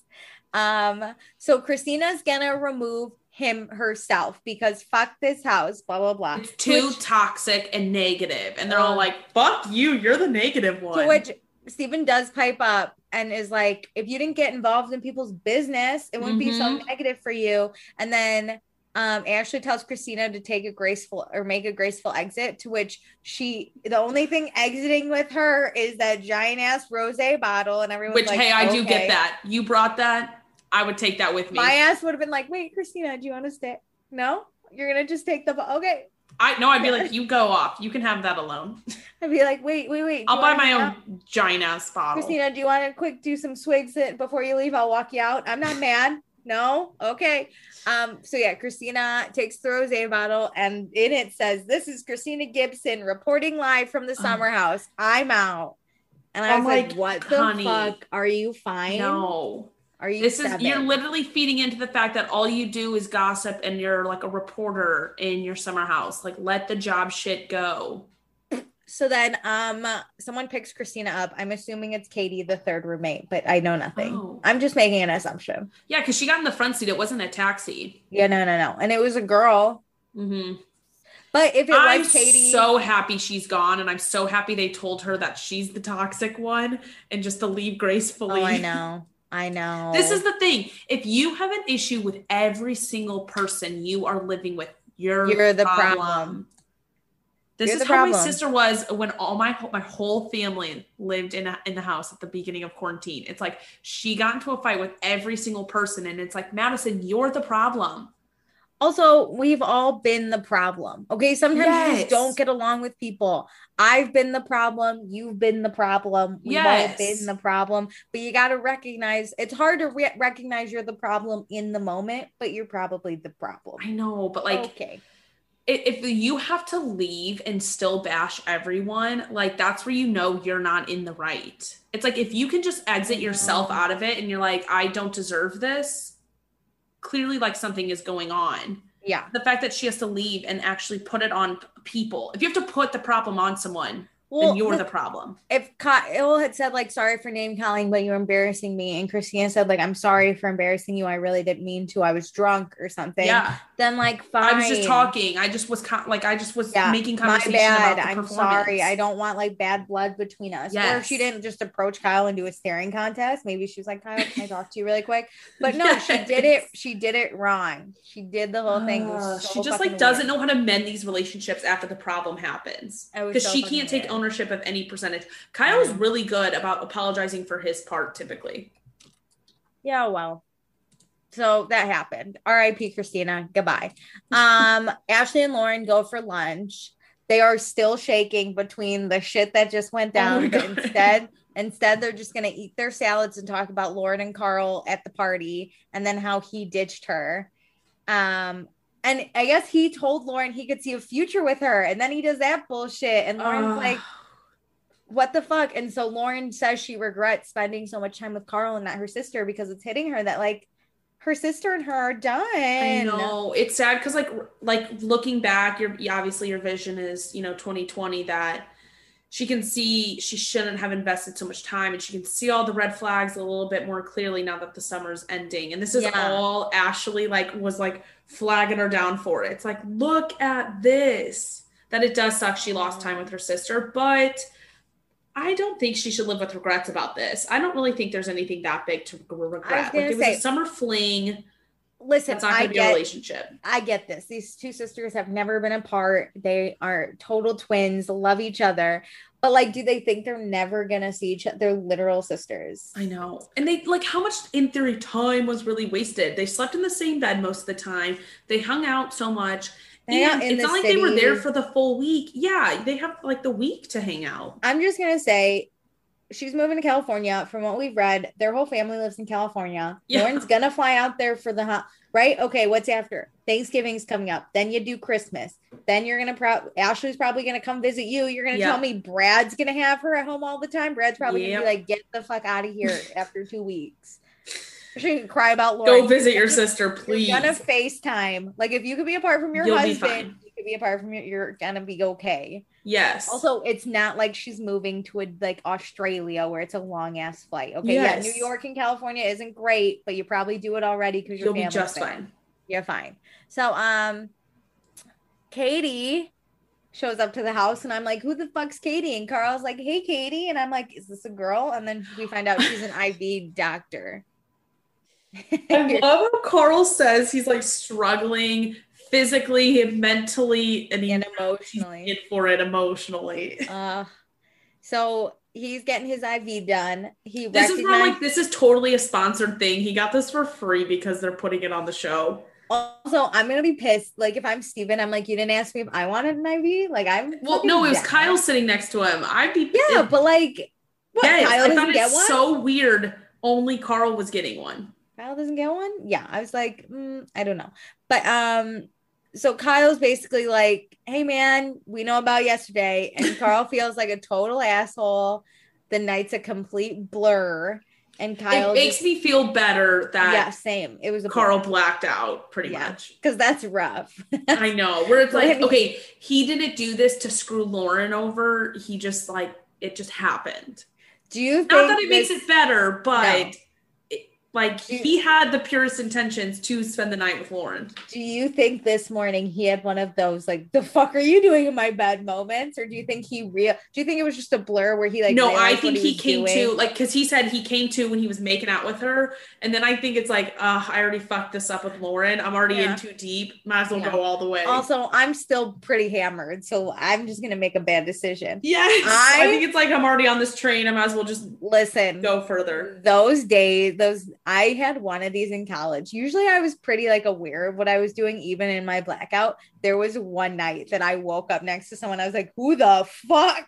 Um, so Christina's gonna remove him herself because fuck this house, blah blah blah. it's too toxic and negative, and they're all Um, like, "Fuck you, you're the negative one." To which Stephen does pipe up and is like, if you didn't get involved in people's business, it wouldn't be so Mhm. negative for you. And then um, Ashley tells Christina to take a graceful or make a graceful exit, to which she, the only thing exiting with her is that giant ass rose bottle. And everyone's which, like, hey, I do get that. You brought that. I would take that with me. My ass would have been like, wait, Christina, do you want to stay? No, you're going to just take the, okay. I no, I'd be like, you go off. You can have that alone. I'd be like, wait, wait, wait. I'll buy my own giant ass bottle. Christina, do you want to quick do some swigs that- before you leave? I'll walk you out. I'm not mad. No, okay. Um, so yeah, Christina takes the rose bottle, and in it says, "This is Christina Gibson reporting live from the summer house. I'm out." And I I'm was like, like, "What the fuck? Are you fine? No. Are you? This is seven? you're literally feeding into the fact that all you do is gossip and you're like a reporter in your summer house. Like let the job shit go. So then, um, someone picks Christina up. I'm assuming it's Katie, the third roommate, but I know nothing. Oh. I'm just making an assumption. Yeah, because she got in the front seat. It wasn't a taxi. Yeah, no, no, no. And it was a girl. Mm-hmm. But if it I'm was Katie, so happy she's gone, and I'm so happy they told her that she's the toxic one and just to leave gracefully. Oh, I know. I know. This is the thing. If you have an issue with every single person you are living with, you're, You're the problem. problem. This You're is how my sister was when all my my whole family lived in a, in the house at the beginning of quarantine. It's like she got into a fight with every single person, and it's like Madison, you're the problem. Also, we've all been the problem. Okay. Sometimes you just don't get along with people. I've been the problem. You've been the problem. We've all been the problem. But you got to recognize it's hard to re- recognize you're the problem in the moment, but you're probably the problem. I know, but like okay. if you have to leave and still bash everyone, like that's where you know you're not in the right. It's like if you can just exit yourself out of it and you're like, I don't deserve this, clearly like something is going on. Yeah. The fact that she has to leave and actually put it on people. If you have to put the problem on someone, Well, then you're the- the problem. if Kyle had said like sorry for name calling, but you're embarrassing me, and Christina said like I'm sorry for embarrassing you, I really didn't mean to, I was drunk or something. Yeah. Then like fine. I was just talking. I just was con- like I just was Yeah, making my conversation bad. about the I'm sorry. I don't want like bad blood between us. Or if she didn't just approach Kyle and do a staring contest, maybe she was like, Kyle, can I talk to you really quick? But no, she did it. She did it wrong. She did the whole thing. Uh, so she just like doesn't know how to mend these relationships after the problem happens because so she can't take ownership of any percentage. Kyle is really good about apologizing for his part typically. Yeah, well. So that happened. R.I.P. Christina. Goodbye. Um, Ashley and Lauren go for lunch. They are still shaking between the shit that just went Oh down, but instead, instead they're just gonna eat their salads and talk about Lauren and Carl at the party and then how he ditched her. Um, and I guess he told Lauren he could see a future with her, and then he does that bullshit, and Lauren's like, what the fuck? And so Lauren says she regrets spending so much time with Carl and not her sister because it's hitting her that like her sister and her are done. I know it's sad because like like looking back, your obviously your vision is you know 2020 that she can see she shouldn't have invested so much time and she can see all the red flags a little bit more clearly now that the summer's ending and this is Yeah. all ashley like was like flagging her down for it it's like look at this that it does suck she lost time with her sister but i don't think she should live with regrets about this i don't really think there's anything that big to regret like it was say- a summer fling Listen, it's not going to be a relationship I get this. These two sisters have never been apart. They are total twins, love each other. But like, do they think they're never gonna see each other? They're literal sisters. I know. And they like how much in theory time was really wasted. They slept in the same bed most of the time. They hung out so much. And out in it's the not like they were there for the full week. Yeah, they have like the week to hang out. I'm just gonna say she's moving to California. From what we've read, their whole family lives in California. Yeah. Lauren's gonna fly out there for the right. Okay, what's after? Thanksgiving's coming up. Then you do Christmas. Then you're gonna pro Ashley's probably gonna come visit you. You're gonna Yeah. tell me Brad's gonna have her at home all the time. Brad's probably gonna be like, get the fuck out of here after two weeks. She can cry about Lauren. Go visit your sister, please. You're gonna FaceTime. Like if you could be apart from your You'll husband, you could be apart from your. You're gonna be okay. Yes. Also, it's not like she's moving to a, like Australia where it's a long ass flight. Okay, yeah, New York and California isn't great, but you probably do it already because you're You'll be just fine. You're fine. So, um, Katie shows up to the house, and I'm like, "Who the fuck's Katie?" And Carl's like, "Hey, Katie," and I'm like, "Is this a girl?" And then we find out she's an IV doctor. I love how Carl says he's like struggling physically mentally and, and emotionally. in for it emotionally. Uh, so he's getting his IV done. He This is not like this is totally a sponsored thing. He got this for free because they're putting it on the show. Also, I'm gonna be pissed. Like if I'm Stephen, I'm like, you didn't ask me if I wanted an IV. Like I'm Well, no, it was down. Kyle sitting next to him. I'd be pissed. Yeah, but like, what? yes, Kyle I thought get it's so weird. Only Carl was getting one. Kyle doesn't get one. Yeah, I was like, mm, I don't know, but um, so Kyle's basically like, hey man, we know about yesterday, and Carl feels like a total asshole. The night's a complete blur, and Kyle it makes just- me feel better that yeah, same. It was Carl blacked out pretty much. because that's rough. I know. Where it's like, okay, he didn't do this to screw Lauren over. He just like it just happened. Do you think Not that it makes it better, but No. Like he had the purest intentions to spend the night with Lauren. Do you think this morning he had one of those like the fuck are you doing in my bed moments, or do you think he real? Do you think it was just a blur where he like? no, I think what he, came doing? to like because he said he came to when he was making out with her, and then I think it's like, uh, I already fucked this up with Lauren. I'm already Yeah. in too deep. Might as well Yeah. go all the way. Also, I'm still pretty hammered, so I'm just gonna make a bad decision. yes, I, I- think it's like I'm already on this train. I might as well just Listen, go further. those days, those I had one of these in college. Usually I was pretty like aware of what I was doing, even in my blackout. There was one night that I woke up next to someone. I was like, who the fuck?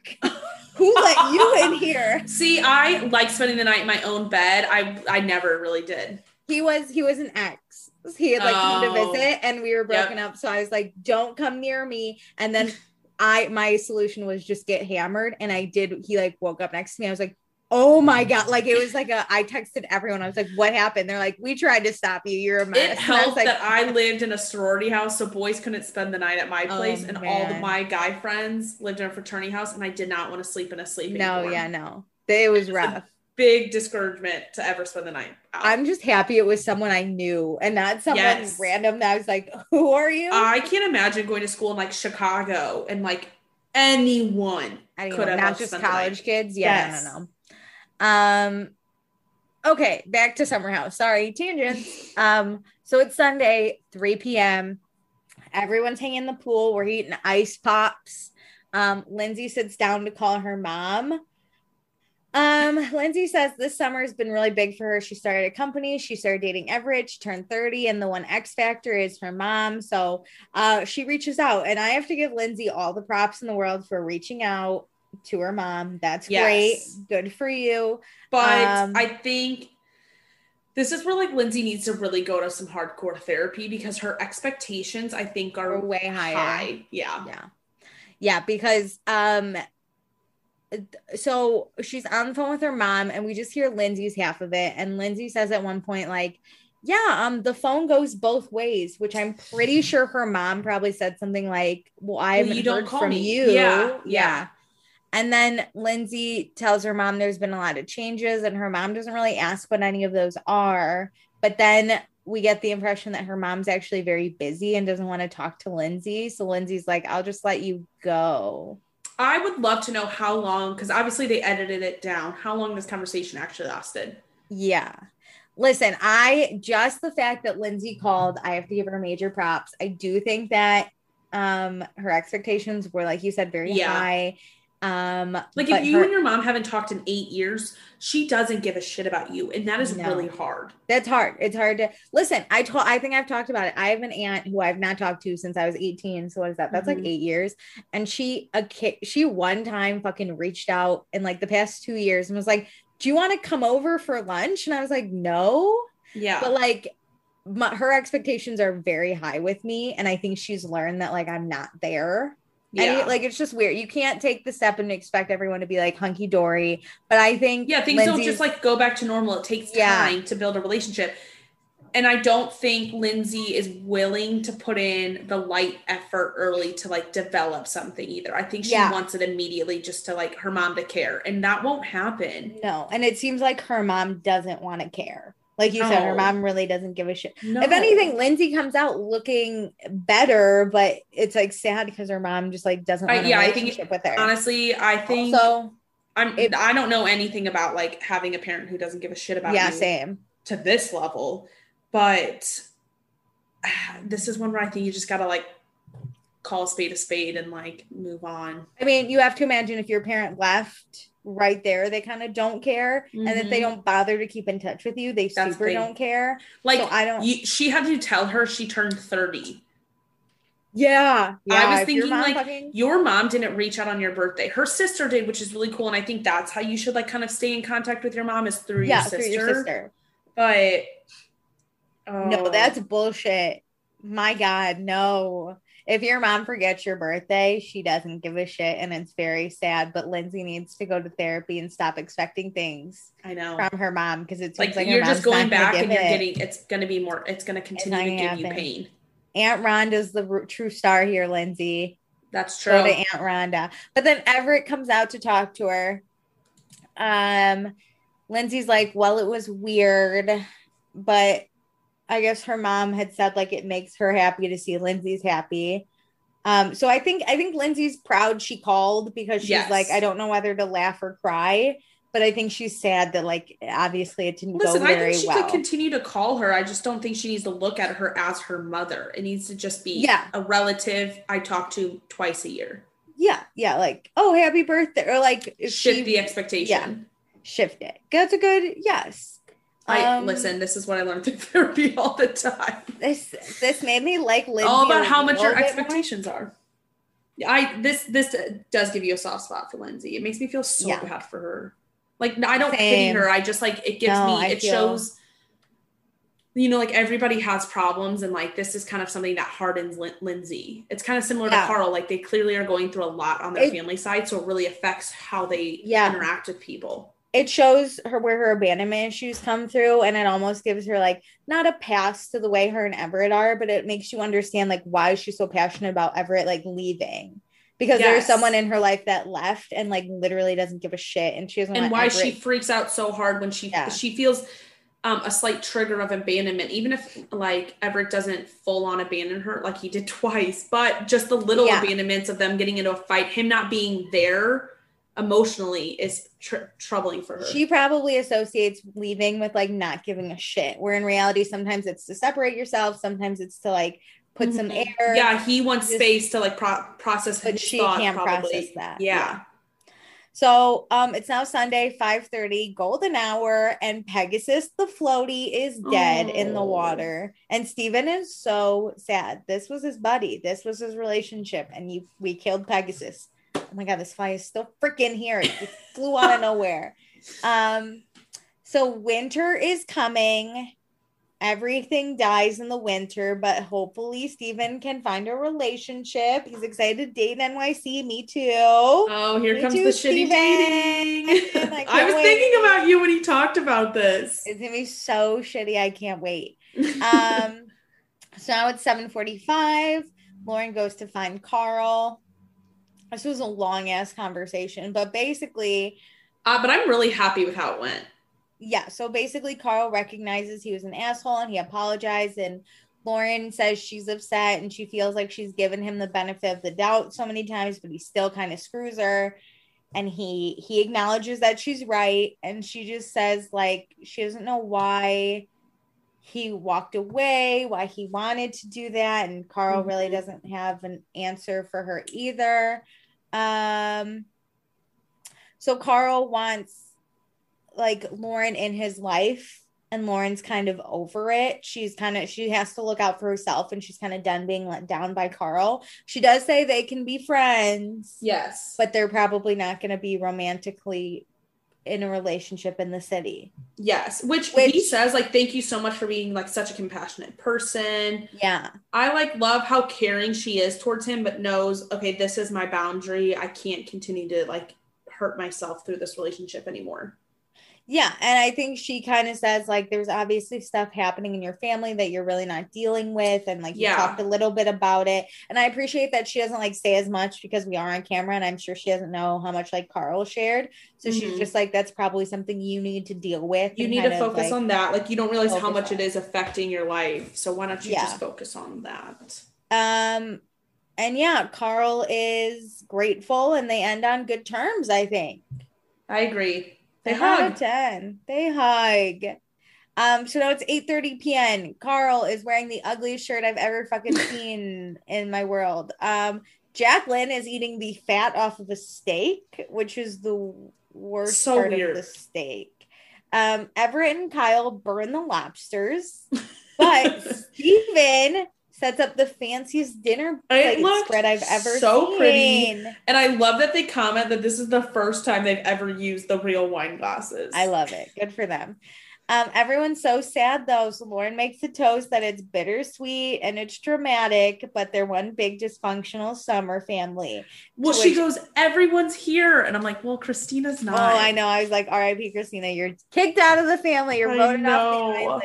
who let you in here? See, I like spending the night in my own bed. I I never really did. He was he was an ex. He had like come to Oh. visit and we were broken up. So I was like, don't come near me. And then I my solution was just get hammered. And I did he like woke up next to me. I was like, oh my God. Like it was like a I texted everyone. I was like, what happened? They're like, we tried to stop you. You're a mess. It And I helped like, that I lived in a sorority house, so boys couldn't spend the night at my Oh, place, and all of my guy friends lived in a fraternity house, and I did not want to sleep in a sleeping. no, dorm. yeah, no. It was rough. Big discouragement to ever spend the night. out. I'm just happy it was someone I knew and not someone Yes. random that I was like, who are you? I can't imagine going to school in like Chicago and like anyone Anyone, could have not just college kids. Yeah, Yes. no, no, no. Um, okay, back to summer house. Sorry, tangents. um, so it's Sunday, 3 p.m. Everyone's hanging in the pool. We're eating ice pops. Um, Lindsay sits down to call her mom. Um, Lindsay says this summer has been really big for her. She started a company, she started dating Everett, she turned 30, and the one X factor is her mom. So uh she reaches out, and I have to give Lindsay all the props in the world for reaching out to her mom. That's Yes. great. Good for you. But Um, I think this is where like Lindsay needs to really go to some hardcore therapy because her expectations, I think, are way higher. high. Yeah. Yeah. Yeah, because um so she's on the phone with her mom and we just hear Lindsay's half of it and Lindsay says at one point like yeah, um the phone goes both ways, which I'm pretty sure her mom probably said something like, "Well, I Well, you don't heard call from me." you." Yeah, yeah. And then Lindsay tells her mom there's been a lot of changes and her mom doesn't really ask what any of those are. But then we get the impression that her mom's actually very busy and doesn't want to talk to Lindsay. So Lindsay's like, I'll just let you go. I would love to know how long, because obviously they edited it down, how long this conversation actually lasted. Yeah. Listen, I just the fact that Lindsay called, I have to give her major props. I do think that um her expectations were like you said very Yeah. high. Um Like if you her- and your mom haven't talked in eight years, she doesn't give a shit about you. And that is No. really hard. That's hard. It's hard to listen. I told. I think I've talked about it. I have an aunt who I've not talked to since I was 18. So what is that? That's like Mhm. eight years. And she a kid. she one time fucking reached out in like the past two years and was like, "Do you want to come over for lunch?" And I was like, "No." Yeah. But like, my, her expectations are very high with me, and I think she's learned that like I'm not there. Yeah. Like it's just weird. You can't take the step and expect everyone to be like hunky dory. But I think yeah, things don't just like go back to normal. It takes Yeah. time to build a relationship. And I don't think Lindsay is willing to put in the light effort early to like develop something either. I think she Yeah. wants it immediately just to like her mom to care. And that won't happen. No, and it seems like her mom doesn't want to care. Like you said, her mom really doesn't give a shit. No. If anything, Lindsay comes out looking better, but it's like sad because her mom just like doesn't I, yeah, I think with her. honestly, I think also, I'm I don't know anything about like having a parent who doesn't give a shit about yeah, same. to this level, but this is one where I think you just gotta like call a spade a spade and like move on. I mean, you have to imagine if your parent left right there, they kind of don't care, and if they mm-hmm. don't bother to keep in touch with you, they That's super big. don't care. Like So I don't. you, she had to tell her she turned 30. yeah, yeah. I was if your thinking mom like fucking- your mom didn't reach out on your birthday. Her sister did, which is really cool. And I think that's how you should like kind of stay in contact with your mom is through yeah, your through sister. your sister. But No, oh, that's bullshit. My God, no. If your mom forgets your birthday, she doesn't give a shit and it's very sad. But Lindsay needs to go to therapy and stop expecting things I know. from her mom because it's Like, like, you're just going back and you're it. getting it's gonna be more it's gonna continue to give you pain. Aunt Rhonda's the true star here, Lindsay. That's true. Go to Aunt Rhonda. But then Everett comes out to talk to her. Um, Lindsay's like, well, it was weird, but I guess her mom had said like it makes her happy to see Lindsay's happy. Um, so I think I think Lindsay's proud she called because she's Yes. like, I don't know whether to laugh or cry, but I think she's sad that like obviously it didn't Listen, go I very think she well. could continue to call her. I just don't think she needs to look at her as her mother. It needs to just be Yeah. a relative I talk to twice a year. yeah, yeah, like, oh, happy birthday, or like if Shift she- the expectation. Yeah, shift it. That's a good yes. I Um, listen. This is what I learned through therapy all the time. This this made me like Lindsay. all about how much your bit more. expectations are. I this this does give you a soft spot for Lindsay. It makes me feel so Yeah. bad for her. Like I don't pity her. I just like it gives No, me. I it feel- shows. You know, like everybody has problems, and like this is kind of something that hardens Lin- Lindsay. It's kind of similar Yeah. to Carl. Like they clearly are going through a lot on their It- family side, so it really affects how they Yeah. interact with people. It shows her where her abandonment issues come through and it almost gives her like not a pass to the way her and Everett are but it makes you understand like why she's so passionate about Everett like leaving because there's someone in her life that left and like literally doesn't give a shit and she doesn't and why she freaks out so hard when she Yeah. she feels um, a slight trigger of abandonment, even if like Everett doesn't full on abandon her like he did twice, but just the little Yeah. abandonments of them getting into a fight, him not being there emotionally is tr- troubling for her. she probably associates leaving with like not giving a shit where in reality sometimes it's to separate yourself sometimes it's to like put some Mhm. air yeah, he wants Just- space to like pro- process but she thought, can't probably. process that Yeah. So um it's now Sunday, 5:30, golden hour, and Pegasus the floaty is dead in the Oh. water. And Stephen is so sad. This was his buddy. This was his relationship. And you we killed Pegasus. Oh my god, this fly is still freaking here. It just flew out of nowhere. Um so winter is coming. Everything dies in the winter, but hopefully Stephen can find a relationship. He's excited to date NYC. Me too. Oh, here Me comes too, the shitty Stephen. dating. I I, was wait. thinking about you when he talked about this. It's gonna be so shitty. I can't wait. Um, so now it's 7:45. Lauren goes to find Carl. This was a long ass conversation, but basically, Uh, but I'm really happy with how it went. yeah. So basically, Carl recognizes he was an asshole and he apologized. And Lauren says she's upset and she feels like she's given him the benefit of the doubt so many times, but he still kind of screws her. And he he acknowledges that she's right, and she just says like she doesn't know why he walked away, why he wanted to do that, and Carl really Mhm. doesn't have an answer for her either. Um, so Carl wants like Lauren in his life and Lauren's kind of over it. She's kind of she has to look out for herself and she's kind of done being let down by Carl. She does say they can be friends, Yes. but they're probably not going to be romantically in a relationship in the city. Yes, which, he says like thank you so much for being like such a compassionate person. Yeah. I like love how caring she is towards him but knows okay this is my boundary. I can't continue to like hurt myself through this relationship anymore. Yeah, and I think she kind of says like there's obviously stuff happening in your family that you're really not dealing with and like you Yeah. talked a little bit about it. And I appreciate that she doesn't like say as much because we are on camera and I'm sure she doesn't know how much like Carl shared. So she's Mhm. just like that's probably something you need to deal with. You need to of, focus like- on that. Like you don't realize how much it is affecting your life. So why don't you Yeah. just focus on that? um and yeah, Carl is grateful and they end on good terms, I think. I agree. They Ten out of hug. 10. They hug. Um, so now it's 8:30 p.m. Carl is wearing the ugliest shirt I've ever fucking seen in my world. Um, Jacqueline is eating the fat off of a steak, which is the worst So part weird. of the steak. Um, Everett and Kyle burn the lobsters, but Stephen sets up the fanciest dinner spread I've ever so seen. pretty. And I love that they comment that this is the first time they've ever used the real wine glasses. I love it. Good for them. Um, everyone's so sad though. So Lauren makes a toast that it's bittersweet and it's dramatic, but they're one big dysfunctional summer family. Well, she which- goes, everyone's here. And I'm like, well, Christina's not. Oh. I know. I was like, R.I.P. Christina, you're kicked out of the family. You're voted off the island.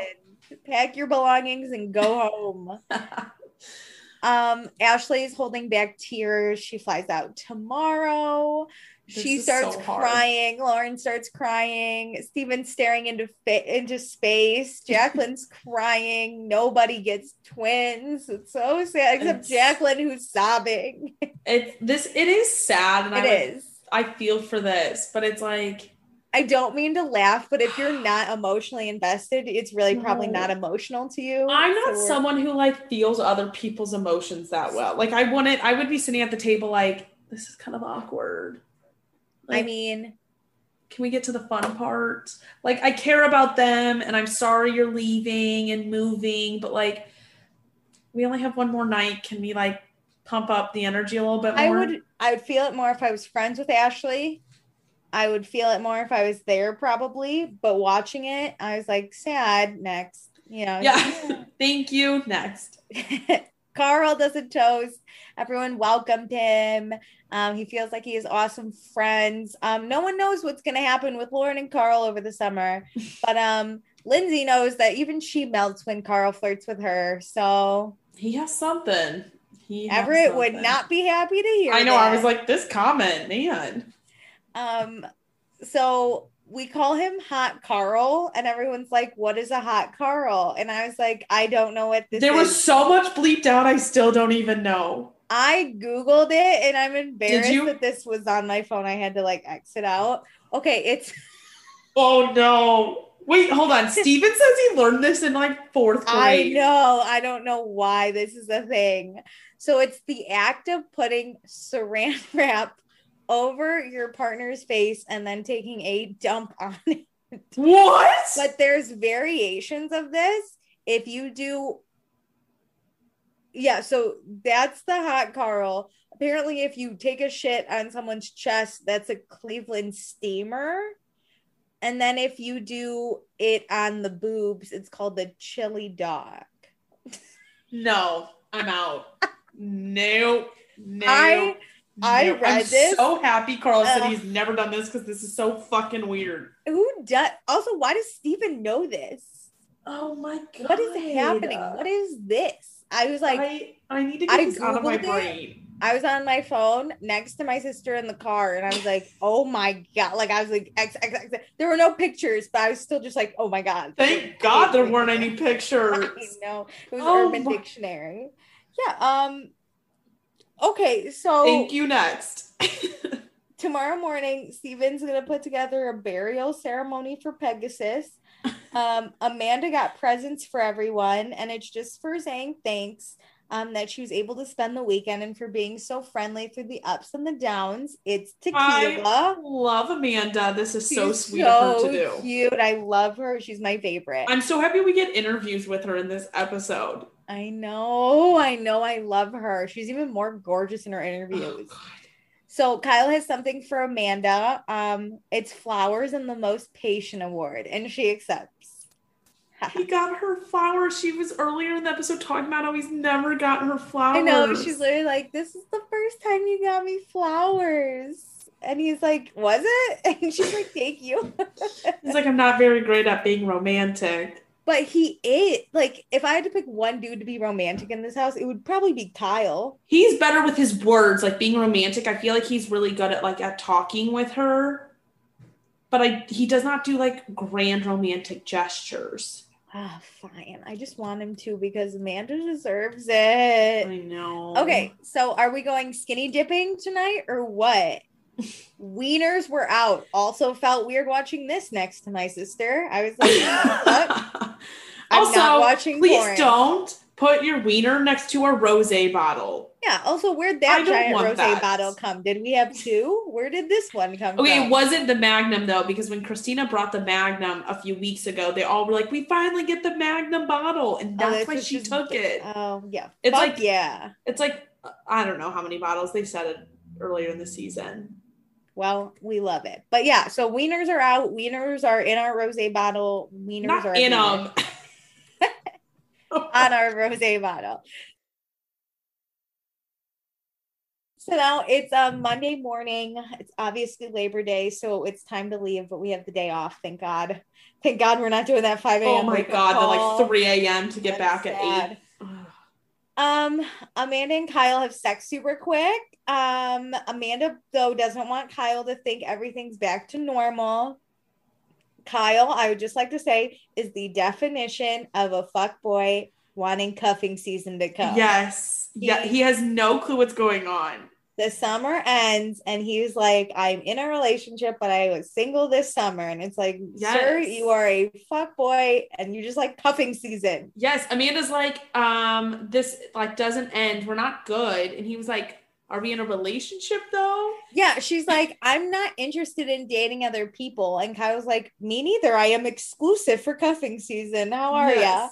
Pack your belongings and go home. um, Ashley is holding back tears. She flies out tomorrow. This she starts so crying. Lauren starts crying. Stephen's staring into fa- into space. Jacqueline's crying. Nobody gets twins. It's so sad, except It's- Jacqueline, who's sobbing. It's this it is sad, and It I is. I feel for this, but it's like I don't mean to laugh, but if you're not emotionally invested, it's really probably No. not emotional to you. I'm not So someone who like feels other people's emotions that well. Like I wouldn't. I would be sitting at the table like this is kind of awkward. I mean, can we get to the fun part? Like, I care about them and I'm sorry you're leaving and moving, but like, we only have one more night. Can we like pump up the energy a little bit more? I would I would feel it more if I was friends with Ashley. I would feel it more if I was there probably, but watching it, I was like sad next. You know. Yeah. Thank you. Next. Carl does a toast. Everyone welcomed him. Um, he feels like he has awesome friends. Um, no one knows what's going to happen with Lauren and Carl over the summer, but um, Lindsay knows that even she melts when Carl flirts with her. So He has something. He has Everett would not be happy to hear. I know. I was like, this comment, man. Um, so we call him Hot Carl, and everyone's like, "What is a hot Carl?" And I was like, "I don't know what this There is." was so much bleeped out. I still don't even know. I googled it, and I'm embarrassed that this was on my phone. I had to like exit out. Okay, it's Oh no. Wait, hold on. Stephen says he learned this in like fourth grade. I know. I don't know why this is a thing. So it's the act of putting saran wrap over your partner's face and then taking a dump on it. What? But there's variations of this. If you do Yeah, so that's the hot Carl. Apparently if you take a shit on someone's chest, that's a Cleveland steamer. And then if you do it on the boobs, it's called the chili dog. No, I'm out. no, no. I- I read I'm this. so happy Carl said Uh, he's never done this because this is so fucking weird. Who does also why does Stephen know this? Oh my god. What is happening? What is this? I was like, I, I need to get I this out of my it. brain. I was on my phone next to my sister in the car, and I was like, "Oh my god!" Like I was like, X, X, X. There were no pictures, but I was still just like, "Oh my god!" Thank God there weren't any pictures. no, it was Oh Urban my- Dictionary. Yeah. Um. Okay, so Thank you. Next. tomorrow morning, Stephen's gonna put together a burial ceremony for Pegasus. Um, Amanda got presents for everyone, and it's just for saying thanks. Um, that she was able to spend the weekend and for being so friendly through the ups and the downs. It's tequila. I love Amanda. This is so She's sweet of her so to do. Cute. I love her. She's my favorite. I'm so happy we get interviews with her in this episode. I know. I know. I love her. She's even more gorgeous in her interviews. So Kyle has something for Amanda. Um, it's flowers and the most patient award, and she accepts. He got her flowers. She was earlier in the episode talking about how he's never gotten her flowers. I know. She's literally like, "This is the first time you got me flowers," and he's like, "Was it?" And she's like, "Thank you." He's like, I'm not very great at being romantic. But he is like, if I had to pick one dude to be romantic in this house, it would probably be Kyle. He's better with his words, like being romantic. I feel like he's really good at like at talking with her. But I he does not do like grand romantic gestures. Ah, fine. I just want him to because Amanda deserves it. I know. Okay, so are we going skinny dipping tonight or what? Wieners were out. Also felt weird watching this next to my sister. I was like, what? I'm also, not watching please porn. don't put your wiener next to a rosé bottle. Yeah. Also, where'd that giant rose that. bottle come? Did we have two? Where did this one come Okay, from? it wasn't the Magnum though, because when Christina brought the Magnum a few weeks ago, they all were like, "We finally get the Magnum bottle," and Oh, that's why she she's- took it. Oh yeah. It's Fuck like- yeah. It's like I don't know how many bottles they said it earlier in the season. Well, we love it. But yeah, so wieners are out. Wieners are in our rose bottle. Wieners Not are in them. on our rose bottle. So now it's um, Monday morning. It's obviously Labor Day, so it's time to leave, but we have the day off. Thank God. Thank God we're not doing that 5 a.m. Oh my god, call. the like 3 a.m. to get That's back at eight. Um, Amanda and Kyle have sex super quick. Um, Amanda though doesn't want Kyle to think everything's back to normal. Kyle, I would just like to say, is the definition of a fuck boy wanting cuffing season to come. Yes. Yeah, He- he has no clue what's going on. The summer ends, and he's like, "I'm in a relationship, but I was single this summer." And it's like, "Sir, you are a fuck boy, and you're just like cuffing season." Yes, Amanda's like, um, this like doesn't end. We're not good. And he was like, Are we in a relationship though? Yeah, she's like, I'm not interested in dating other people. And Kyle's like, Me neither. I am exclusive for cuffing season. How are Yes. ya?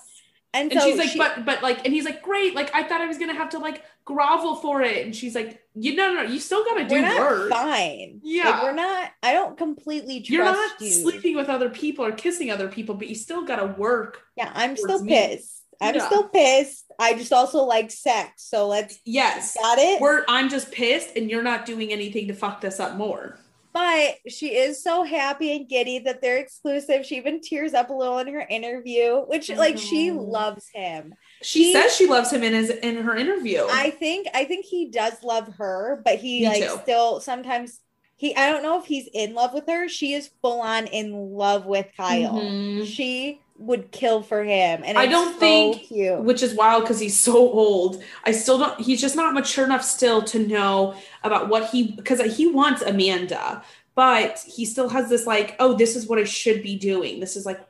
And, And so she's like, she- but but like, and he's like, great. Like I thought I was gonna have to like grovel for it. And she's like, you no no, no you still gotta do work. fine. Yeah. Like, we're not, I don't completely trust You're not you. sleeping with other people or kissing other people, but you still gotta work. Yeah, I'm still me. pissed. I'm Yeah. still pissed. I just also like sex. So let's Yes. got it. We're I'm just pissed and you're not doing anything to fuck this up more. But she is so happy and giddy that they're exclusive. She even tears up a little in her interview, which like she loves him. She He- says she loves him in his in her interview. I think I think he does love her, but he Me like too. still sometimes he I don't know if he's in love with her. She is full on in love with Kyle. Mhm. She would kill for him. And I don't so think, cute. which is wild because he's so old. I still don't. He's just not mature enough still to know about what he because he wants Amanda, but he still has this like, oh, this is what I should be doing. This is like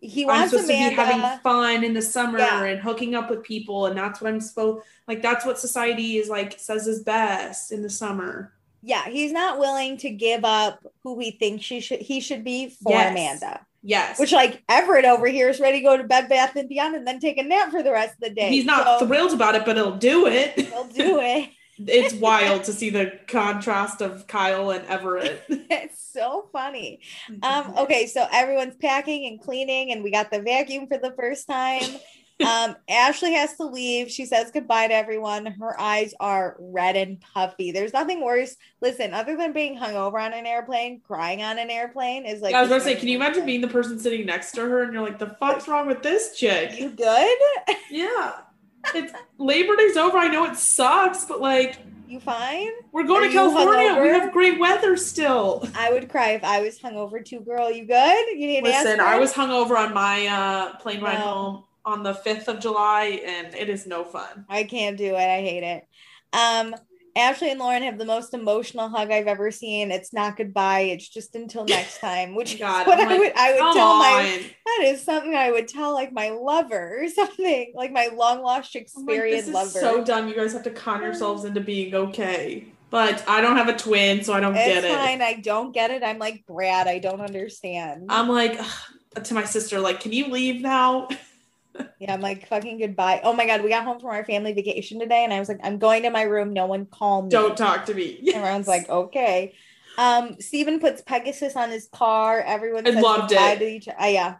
he I'm wants supposed Amanda. to be having fun in the summer Yeah. and hooking up with people, and that's what I'm supposed like. That's what society is like says is best in the summer. yeah, he's not willing to give up who he thinks she should he should be for Yes. Amanda. Yes, Which like Everett over here is ready to go to Bed Bath and Beyond and then take a nap for the rest of the day. he's not So thrilled about it, but he'll do it. he'll do it. it's wild to see the contrast of Kyle and Everett. it's so funny. Um, okay, so everyone's packing and cleaning, and we got the vacuum for the first time. Um, Ashley has to leave. She says goodbye to everyone. Her eyes are red and puffy. There's nothing worse. Listen, other than being hungover on an airplane, crying on an airplane is like. I was gonna say, can you imagine being the person sitting next to her and you're like, the fuck's wrong with this chick? You good? Yeah. It's Labor Day's over. I know it sucks, but like You fine? we're going Are to California. We have great weather still. I would cry if I was hungover too, girl. You good? You need Listen, I was hungover on my uh, plane ride home on the 5th of July, and it is no fun. I can't do it. I hate it. Um, Ashley and Lauren have the most emotional hug I've ever seen. It's not goodbye. It's just until next time. Which God, is what I'm I like, would I would tell my that is something I would tell like my lover or something like my long lost like, Shakespearean this is lover. so dumb. You guys have to con yourselves into being okay. But I don't have a twin, so I don't it's get it. fine. I don't get it. I'm like Brad. I don't understand. I'm like to my sister, like, can you leave now? yeah, I'm like fucking goodbye. Oh my god, we got home from our family vacation today, and I was like, I'm going to my room. No one call me. Don't talk to me. Everyone's like, okay. Um, Stephen puts Pegasus on his car. Everyone I says loved it. to each uh, yeah.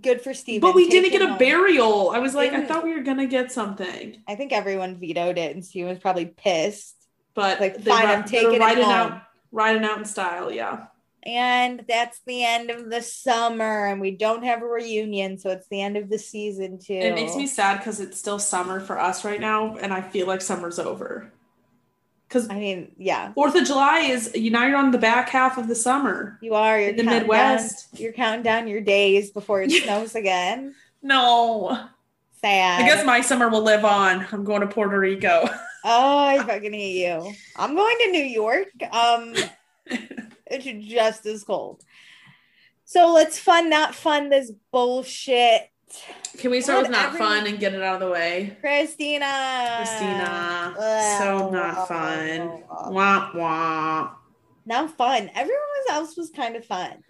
Good for Stephen. But we Take didn't get a home. burial. I was like, I thought we were gonna get something. I think everyone vetoed it, and Stephen was probably pissed. But Like, fine, ri- I'm taking it riding home. out riding out in style, yeah. And that's the end of the summer, and we don't have a reunion, so it's the end of the season too. It makes me sad because it's still summer for us right now, and I feel like summer's over. Because I mean, yeah, Fourth of July is you now you're on the back half of the summer. you are. You're In the Midwest. Down, you're counting down your days before it snows again. No. Sad. I guess my summer will live on. I'm going to Puerto Rico. Oh, I fucking hate you. I'm going to New York. Um, it's just as cold. So let's fun, not fun this bullshit. Can we start with Not fun and get it out of the way? Christina. Christina. Ugh. so not fun. Wah wah. Not fun. Everyone else was kind of fun.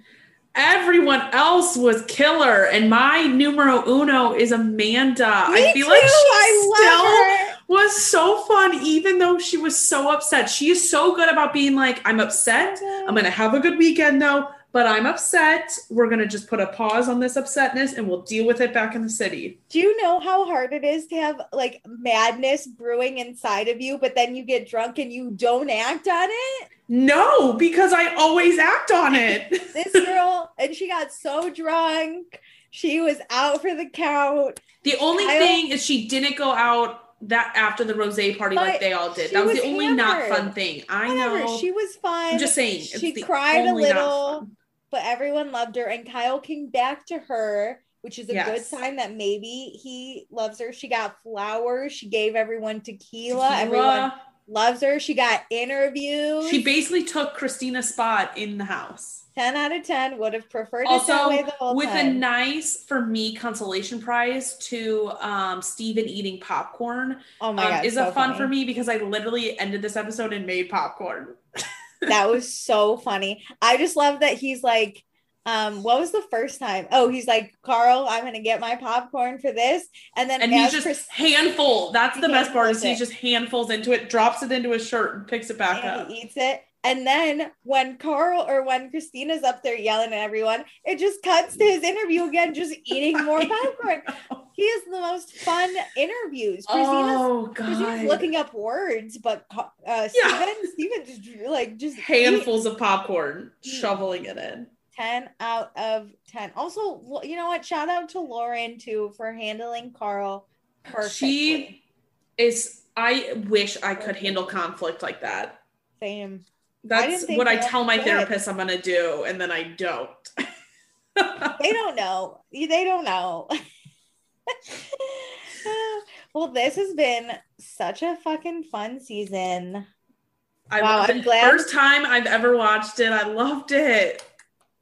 Everyone else was killer, and my numero uno is Amanda. I feel too. like she I love still was so fun, even though she was so upset. She is so good about being like, I'm upset. I'm gonna have a good weekend though, but I'm upset. We're gonna just put a pause on this upsetness and we'll deal with it back in the city. Do you know how hard it is to have like madness brewing inside of you, but then you get drunk and you don't act on it? No, because I always act on it. This girl, and she got so drunk. She was out for the count. The only thing is she didn't go out that after the rose party like they all did. That was, was the only not fun thing. I Whatever. know. She was fine. I'm just saying. She cried a little, but everyone loved her. And Kyle came back to her, which is a Yes. good sign that maybe he loves her. She got flowers. She gave everyone tequila. Everyone Loves her. She got interviews. She basically took Christina's spot in the house. 10 out of 10 would have preferred it Also, the whole with a nice for me consolation prize to um Stephen eating popcorn oh my um, god. is so a fun for me because I literally ended this episode and made popcorn. that was so funny. I just love that he's like, um, what was the first time? Oh, he's like, Carl, I'm gonna get my popcorn for this. And then And he's just Chris- handful. That's the best part is he just handfuls into it, drops it into his shirt, and picks it back and up. he eats it. And then when Carl or when Christina's up there yelling at everyone, it just cuts to his interview again, just eating more popcorn. He has the most fun interviews. Christina's, Oh Christina's god. looking up words, but uh, Stephen, Stephen just like just eat Handfuls of popcorn, shoveling it in. 10 out of 10. Also, you know what? Shout out to Lauren too for handling Carl perfectly. She is I wish I could handle conflict like that. Same. I That's think what I tell my therapist I'm gonna do, and then I don't. They don't know. They don't know. well, this has been such a fucking fun season. I wow, I'm glad- First time I've ever watched it. I loved it.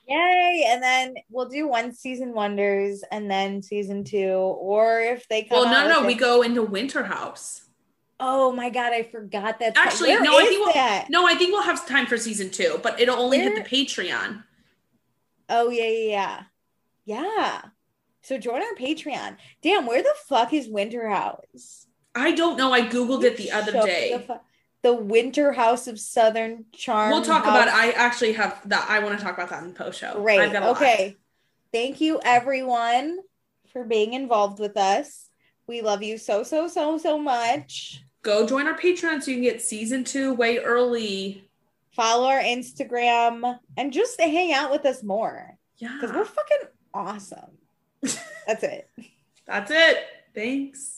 Yay! And then we'll do one season wonders and then season two, or if they come. Well, no, no, we go into Winter House. Oh my god, I forgot that. Actually, no, I think we'll, that? no, I think we'll have time for season two, but it'll only hit the Patreon. Oh yeah, yeah, yeah. Yeah. So join our Patreon. Damn, where the fuck is Winter House? I don't know. I googled it the other day. The, fu- the Winter House of Southern Charm. We'll talk House. about. I actually have that. I want to talk about that in post show. Got a lot. Okay. Thank you, everyone, for being involved with us. We love you so, so, so, so much. Go join our Patreon so you can get season two way early. Follow our Instagram and just hang out with us more Yeah. because we're fucking awesome. That's it. That's it. Thanks.